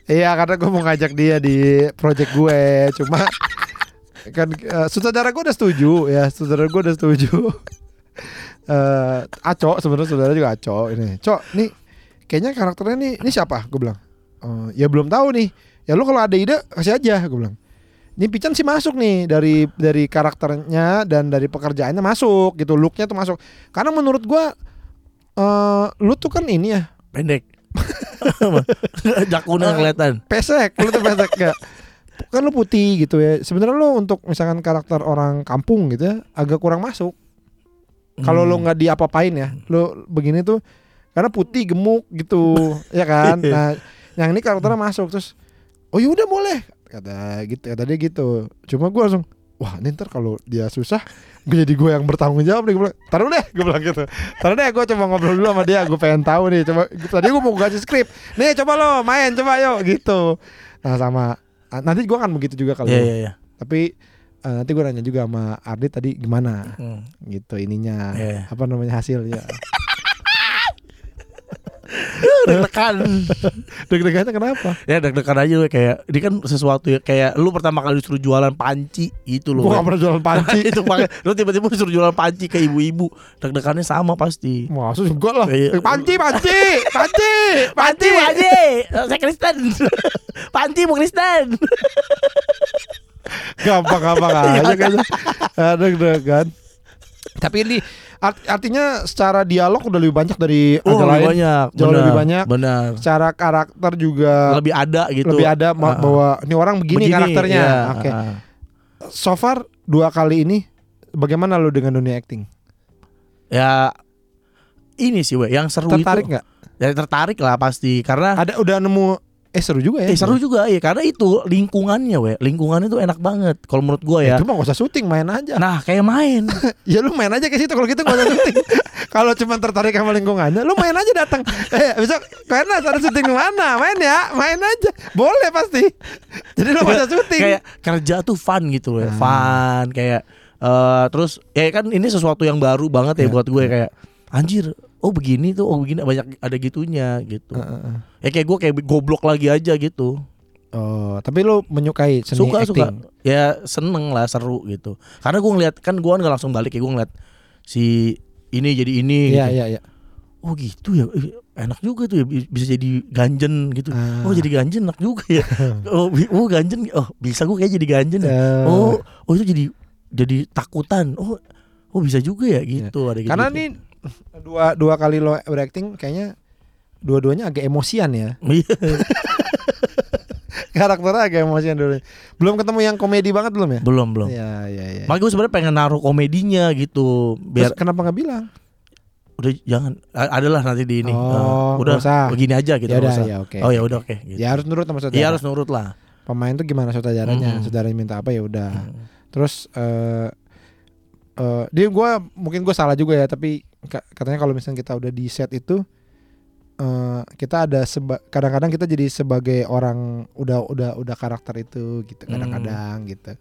Iya karena gue mau ngajak dia di project gue Cuma kan uh, sutradara gue udah setuju ya sutradara gue udah setuju (laughs) eh Aco sebenarnya saudara juga Aco ini Cok nih kayaknya karakternya nih ini siapa gue bilang "Eh, ya belum tahu nih ya lu kalau ada ide kasih aja gue bilang ini Pican sih masuk nih dari dari karakternya dan dari pekerjaannya masuk gitu looknya tuh masuk karena menurut gue eh lu tuh kan ini ya Pendek. (laughs) Jakuna kelihatan. pesek lu tuh pesek gak kan lu putih gitu ya sebenarnya lu untuk misalkan karakter orang kampung gitu ya agak kurang masuk kalau Hmm. lu nggak diapa-apain ya lu begini tuh karena putih gemuk gitu ya kan (laughs) nah yang ini karakternya masuk terus oh ya udah boleh kata gitu kata dia gitu. Cuma gue langsung wah ini ntar kalau dia susah gue jadi gue yang bertanggung jawab nih. Gue bilang taruh deh gue bilang gitu. Taruh deh gue coba ngobrol dulu sama dia gue pengen tahu nih. Coba tadi gue mau kasih skrip. Nih coba lo main coba yuk gitu. Nah sama ah, nanti gue akan begitu juga kalau Iya iya iya. tapi eh, nanti gue nanya juga sama Ardi tadi gimana? Hmm. gitu ininya Iya. apa namanya hasilnya (laughs) Deg-degan. (laughs) deg-degannya kenapa? Ya deg-degan aja gue kayak ini kan sesuatu ya kayak lu pertama kali disuruh jualan panci gitu loh. gue gak pernah jualan panci. (laughs) Itu pakai lu tiba-tiba disuruh jualan panci ke ibu-ibu. Deg-degannya sama pasti. Maksud gue lah. Iya. Panci, panci, panci, Panci panci. saya Kristen. (laughs) Panci mau Kristen. Gampang-gampang aja kan. kan? Tapi ini art- artinya secara dialog udah lebih banyak dari oh agak lebih lain banyak Jauh benar, lebih banyak. benar Secara karakter juga lebih ada gitu lebih ada ah. bahwa ini orang begini, karakternya iya, Oke ah. So far dua kali ini Bagaimana lu dengan dunia acting? ya ini sih we yang seru Tertarik nggak? ya tertarik lah pasti karena Ada udah nemu Eh seru juga ya eh seru juga ya karena itu lingkungannya we lingkungannya tuh enak banget kalau menurut gua Ya, ya Itu mah gak usah syuting main aja nah kayak main (laughs) Ya lu main aja ke situ kalau gitu gak usah syuting. (laughs) kalau cuma tertarik sama lingkungannya, lu main aja datang. Eh, besok karena ada syuting mana? Main ya, main aja. Boleh pasti. Jadi lu gak usah syuting. kayak kerja tuh fun gitu loh ya. Ah. fun kayak eh terus ya kan ini sesuatu yang baru banget ya Ya, buat gue kayak anjir oh begini tuh oh begini banyak ada gitunya gitu Heeh, heeh. ya kayak gue kayak goblok lagi aja gitu Oh, tapi lu menyukai seni suka suka acting. ya seneng lah seru gitu karena gue ngeliat kan gue nggak langsung balik ya gue ngeliat si ini jadi ini Iya, gitu. iya, iya. oh gitu ya enak juga tuh ya bi- bisa jadi ganjen gitu Ah. oh jadi ganjen enak juga ya (laughs) oh, oh ganjen oh bisa gue kayak jadi ganjen ya Eh, Oh, oh itu jadi jadi takutan. Oh, oh bisa juga ya gitu ada gitu. karena nih dua dua kali lo berakting kayaknya dua-duanya agak emosian ya. (laughs) Iya. Karakternya agak emosian dulu. Belum ketemu yang komedi banget belum ya? belum belum. Iya, iya, iya. Makanya gue sebenarnya pengen naruh komedinya gitu. Terus Biar kenapa nggak bilang? udah jangan A- adalah nanti di ini. Oh, Eh, udah usah. begini aja gitu. ya nggak udah, usah. ya oke. Oh ya udah oke gitu. Ya harus nurut sama saudara. Iya harus nurut lah. Pemain tuh gimana saudaranya? Mm-mm. Saudaranya minta apa ya udah. Hmm. Terus eh eh dia gua mungkin gue salah juga ya, tapi katanya kalau misalnya kita udah di set itu eh kita ada seba- kadang-kadang kita jadi sebagai orang udah udah udah karakter itu gitu Hmm. kadang-kadang gitu.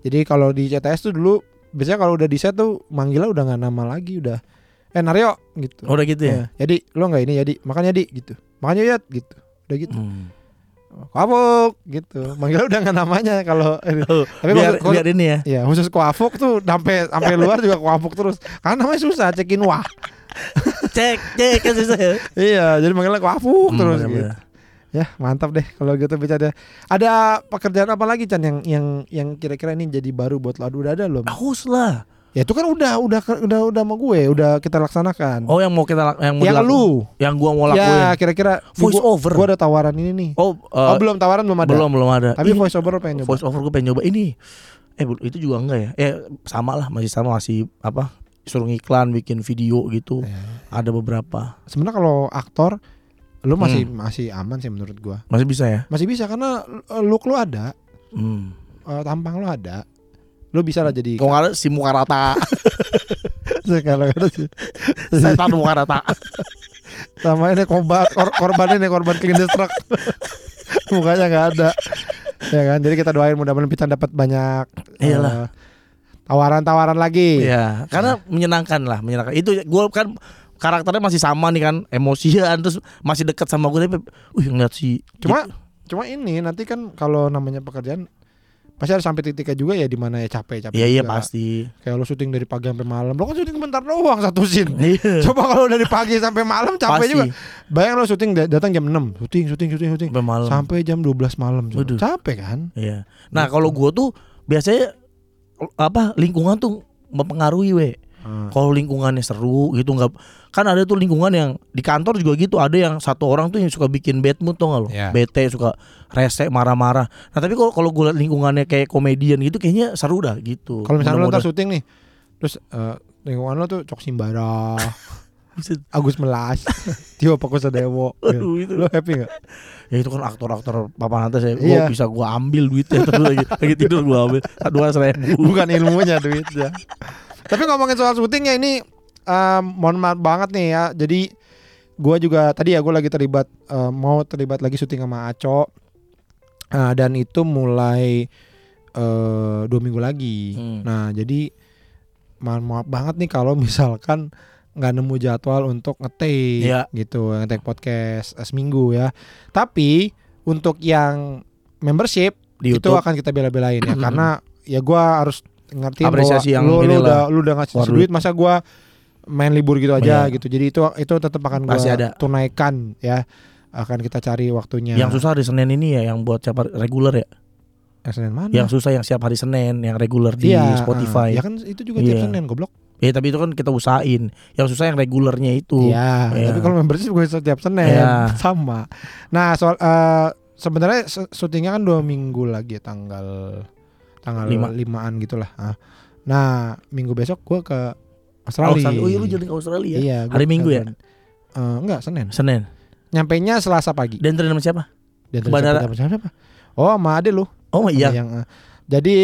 Jadi kalau di CTS tuh dulu biasanya kalau udah di set tuh manggilnya udah nggak nama lagi udah eh Naryo gitu. Oh, udah gitu ya. Ya, jadi lo nggak ini jadi makanya di gitu. Makanya ya gitu. Udah gitu. Hmm. Kuafuk gitu. Manggilnya udah nggak namanya kalau (laughs) Oh, Tapi biar, kalau- biar ini ya. ya khusus kuafuk tuh sampai sampai (laughs) luar juga kuafuk terus. Karena namanya susah cekin wah. (laughs) Cek cek kan susah ya. Iya, jadi manggilnya kuafuk Hmm, terus gitu. bener-bener. Ya, mantap deh kalau gitu bicara. Ada pekerjaan apa lagi Chan yang yang yang kira-kira ini jadi baru buat lo? Aduh, udah ada belum? Haus lah. Ya itu kan udah udah udah udah sama gue, udah kita laksanakan. Oh yang mau kita yang mau yang dilaku- lu. yang gua mau lakuin. Ya, kira-kira Voice gua, over. Gua ada tawaran ini nih. Oh, eh, oh, belum tawaran belum ada. belum belum ada. Tapi Ini- voice over pengen nyoba. voice over gue pengen nyoba ini eh itu juga enggak ya eh sama lah masih sama masih apa suruh ngiklan bikin video gitu Ya. ada beberapa Sebenarnya kalau aktor lu masih Hmm. masih aman sih menurut gua. masih bisa ya Masih bisa karena eh, look lu ada, hmm. eh, tampang lu ada. Lu bisa lah jadi kalau nggak ada si muka rata kalau (laughs) ada sih. setan muka rata (laughs) sama ini korban kor- korban ini korban the truck. (laughs) Mukanya nggak ada. Ya kan, jadi kita doain mudah-mudahan Pican dapat banyak Iyalah. tawaran-tawaran lagi. ya karena menyenangkan lah menyenangkan itu gue kan karakternya masih sama nih kan emosian terus masih dekat sama gue tapi wih ngeliat si Cuma cuma ini nanti kan kalau namanya pekerjaan pasti ada sampai titiknya juga ya di mana ya capek capek. iya iya pasti Kayak lo syuting dari pagi sampai malam. Lo kan syuting bentar doang satu scene. iya (laughs) Coba kalau dari pagi sampai malam capek pasti juga. Bayang lo syuting da- datang jam 6, syuting syuting syuting syuting sampai malam sampai jam 12 malam. Waduh. Capek kan? Iya. Nah Gitu. kalau gue tuh biasanya apa lingkungan tuh mempengaruhi we. Hmm. Kalau lingkungannya seru gitu nggak kan ada tuh lingkungan yang di kantor juga gitu ada yang satu orang tuh yang suka bikin bad mood tuh nggak lo Iya. bete suka rese marah-marah nah tapi kalau kalau gue liat lingkungannya kayak komedian gitu kayaknya seru dah gitu Kalau misalnya lo ntar syuting nih, terus eh, lingkungan lo tuh cok simbara. (laughs) Agus Melas, (laughs) Tio Pakusadewo. Aduh, itu. Lo happy gak? Ya itu kan aktor-aktor papan atas ya. Gua Iya. bisa gua ambil duitnya terus lagi lagi tidur gua ambil dua seribu. Bukan ilmunya duitnya. (laughs) Tapi ngomongin soal syutingnya ini em, mohon maaf banget nih ya. Jadi gua juga tadi ya gua lagi terlibat em, mau terlibat lagi syuting sama Aco. Eh, dan itu mulai eh, dua minggu lagi. Hmm. Nah jadi mohon maaf banget nih kalau misalkan nggak nemu jadwal untuk ngetik Iya. gitu ngetik podcast eh, seminggu ya. Tapi untuk yang membership Di itu YouTube. akan kita bela-belain ya (clears throat) karena ya gua harus ngerti Apresiasi yang lu, lu udah lu udah ngasih Keluar duit masa gua main libur gitu aja Iya. gitu. Jadi itu itu tetap akan gua ada. tunaikan ya. Akan kita cari waktunya. Yang susah hari Senin ini ya yang buat siapa reguler ya. Yang Senin mana? Yang susah yang siap hari Senin, yang reguler di Iya, Spotify. Ya kan itu juga tiap Iya. Senin goblok. Ya tapi itu kan kita usahain. Yang susah yang regulernya itu. Iya, Iya. tapi kalau membership gue setiap Senin Iya. (laughs) sama. Nah, soal eh, sebenarnya se- syutingnya kan dua minggu lagi tanggal tanggal Lima. limaan gitulah. Ah. Nah, minggu besok gue ke Australia. Australia. Oh iya lu jadi ke Australia. Iya, Hari Minggu ya? Eh, enggak, Senin. Senin. Nyampe nya Selasa pagi. Dan sama siapa? Dan bandara. siapa, siapa, siapa? Oh, sama Ade lu. Oh iya. Yang, eh, jadi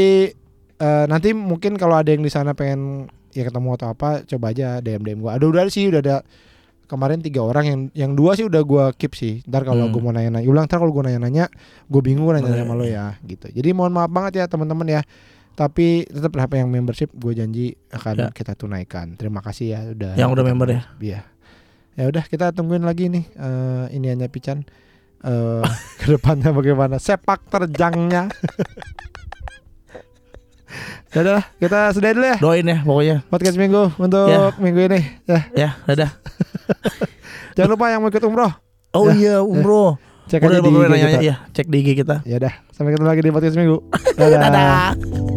eh, nanti mungkin kalau ada yang di sana pengen ya ketemu atau apa, coba aja DM DM gua. Ada udah sih udah ada kemarin tiga orang yang yang dua sih udah gua keep sih. Ntar kalau Hmm. gua mau nanya-nanya, ulang ntar kalau gua nanya-nanya, gue bingung nanya sama lo ya, gitu. Jadi mohon maaf banget ya teman-teman ya. Tapi tetap apa yang membership gue janji akan Ya. kita tunaikan. Terima kasih ya udah. Yang udah member ya? Iya. Ya udah kita tungguin lagi nih eh ini hanya Pican eh (laughs) ke depannya bagaimana sepak terjangnya. (laughs) Ya udah lah, kita sudah dulu ya Doain ya pokoknya. podcast minggu untuk Ya. minggu ini. Ya, Ya, dadah. (laughs) jangan lupa yang mau ikut umroh Oh iya, umroh. cek Udah aja di IG nanya kita. ya, cek di IG kita. Ya udah, sampai ketemu lagi di podcast minggu. (laughs) Dadah. Dadah.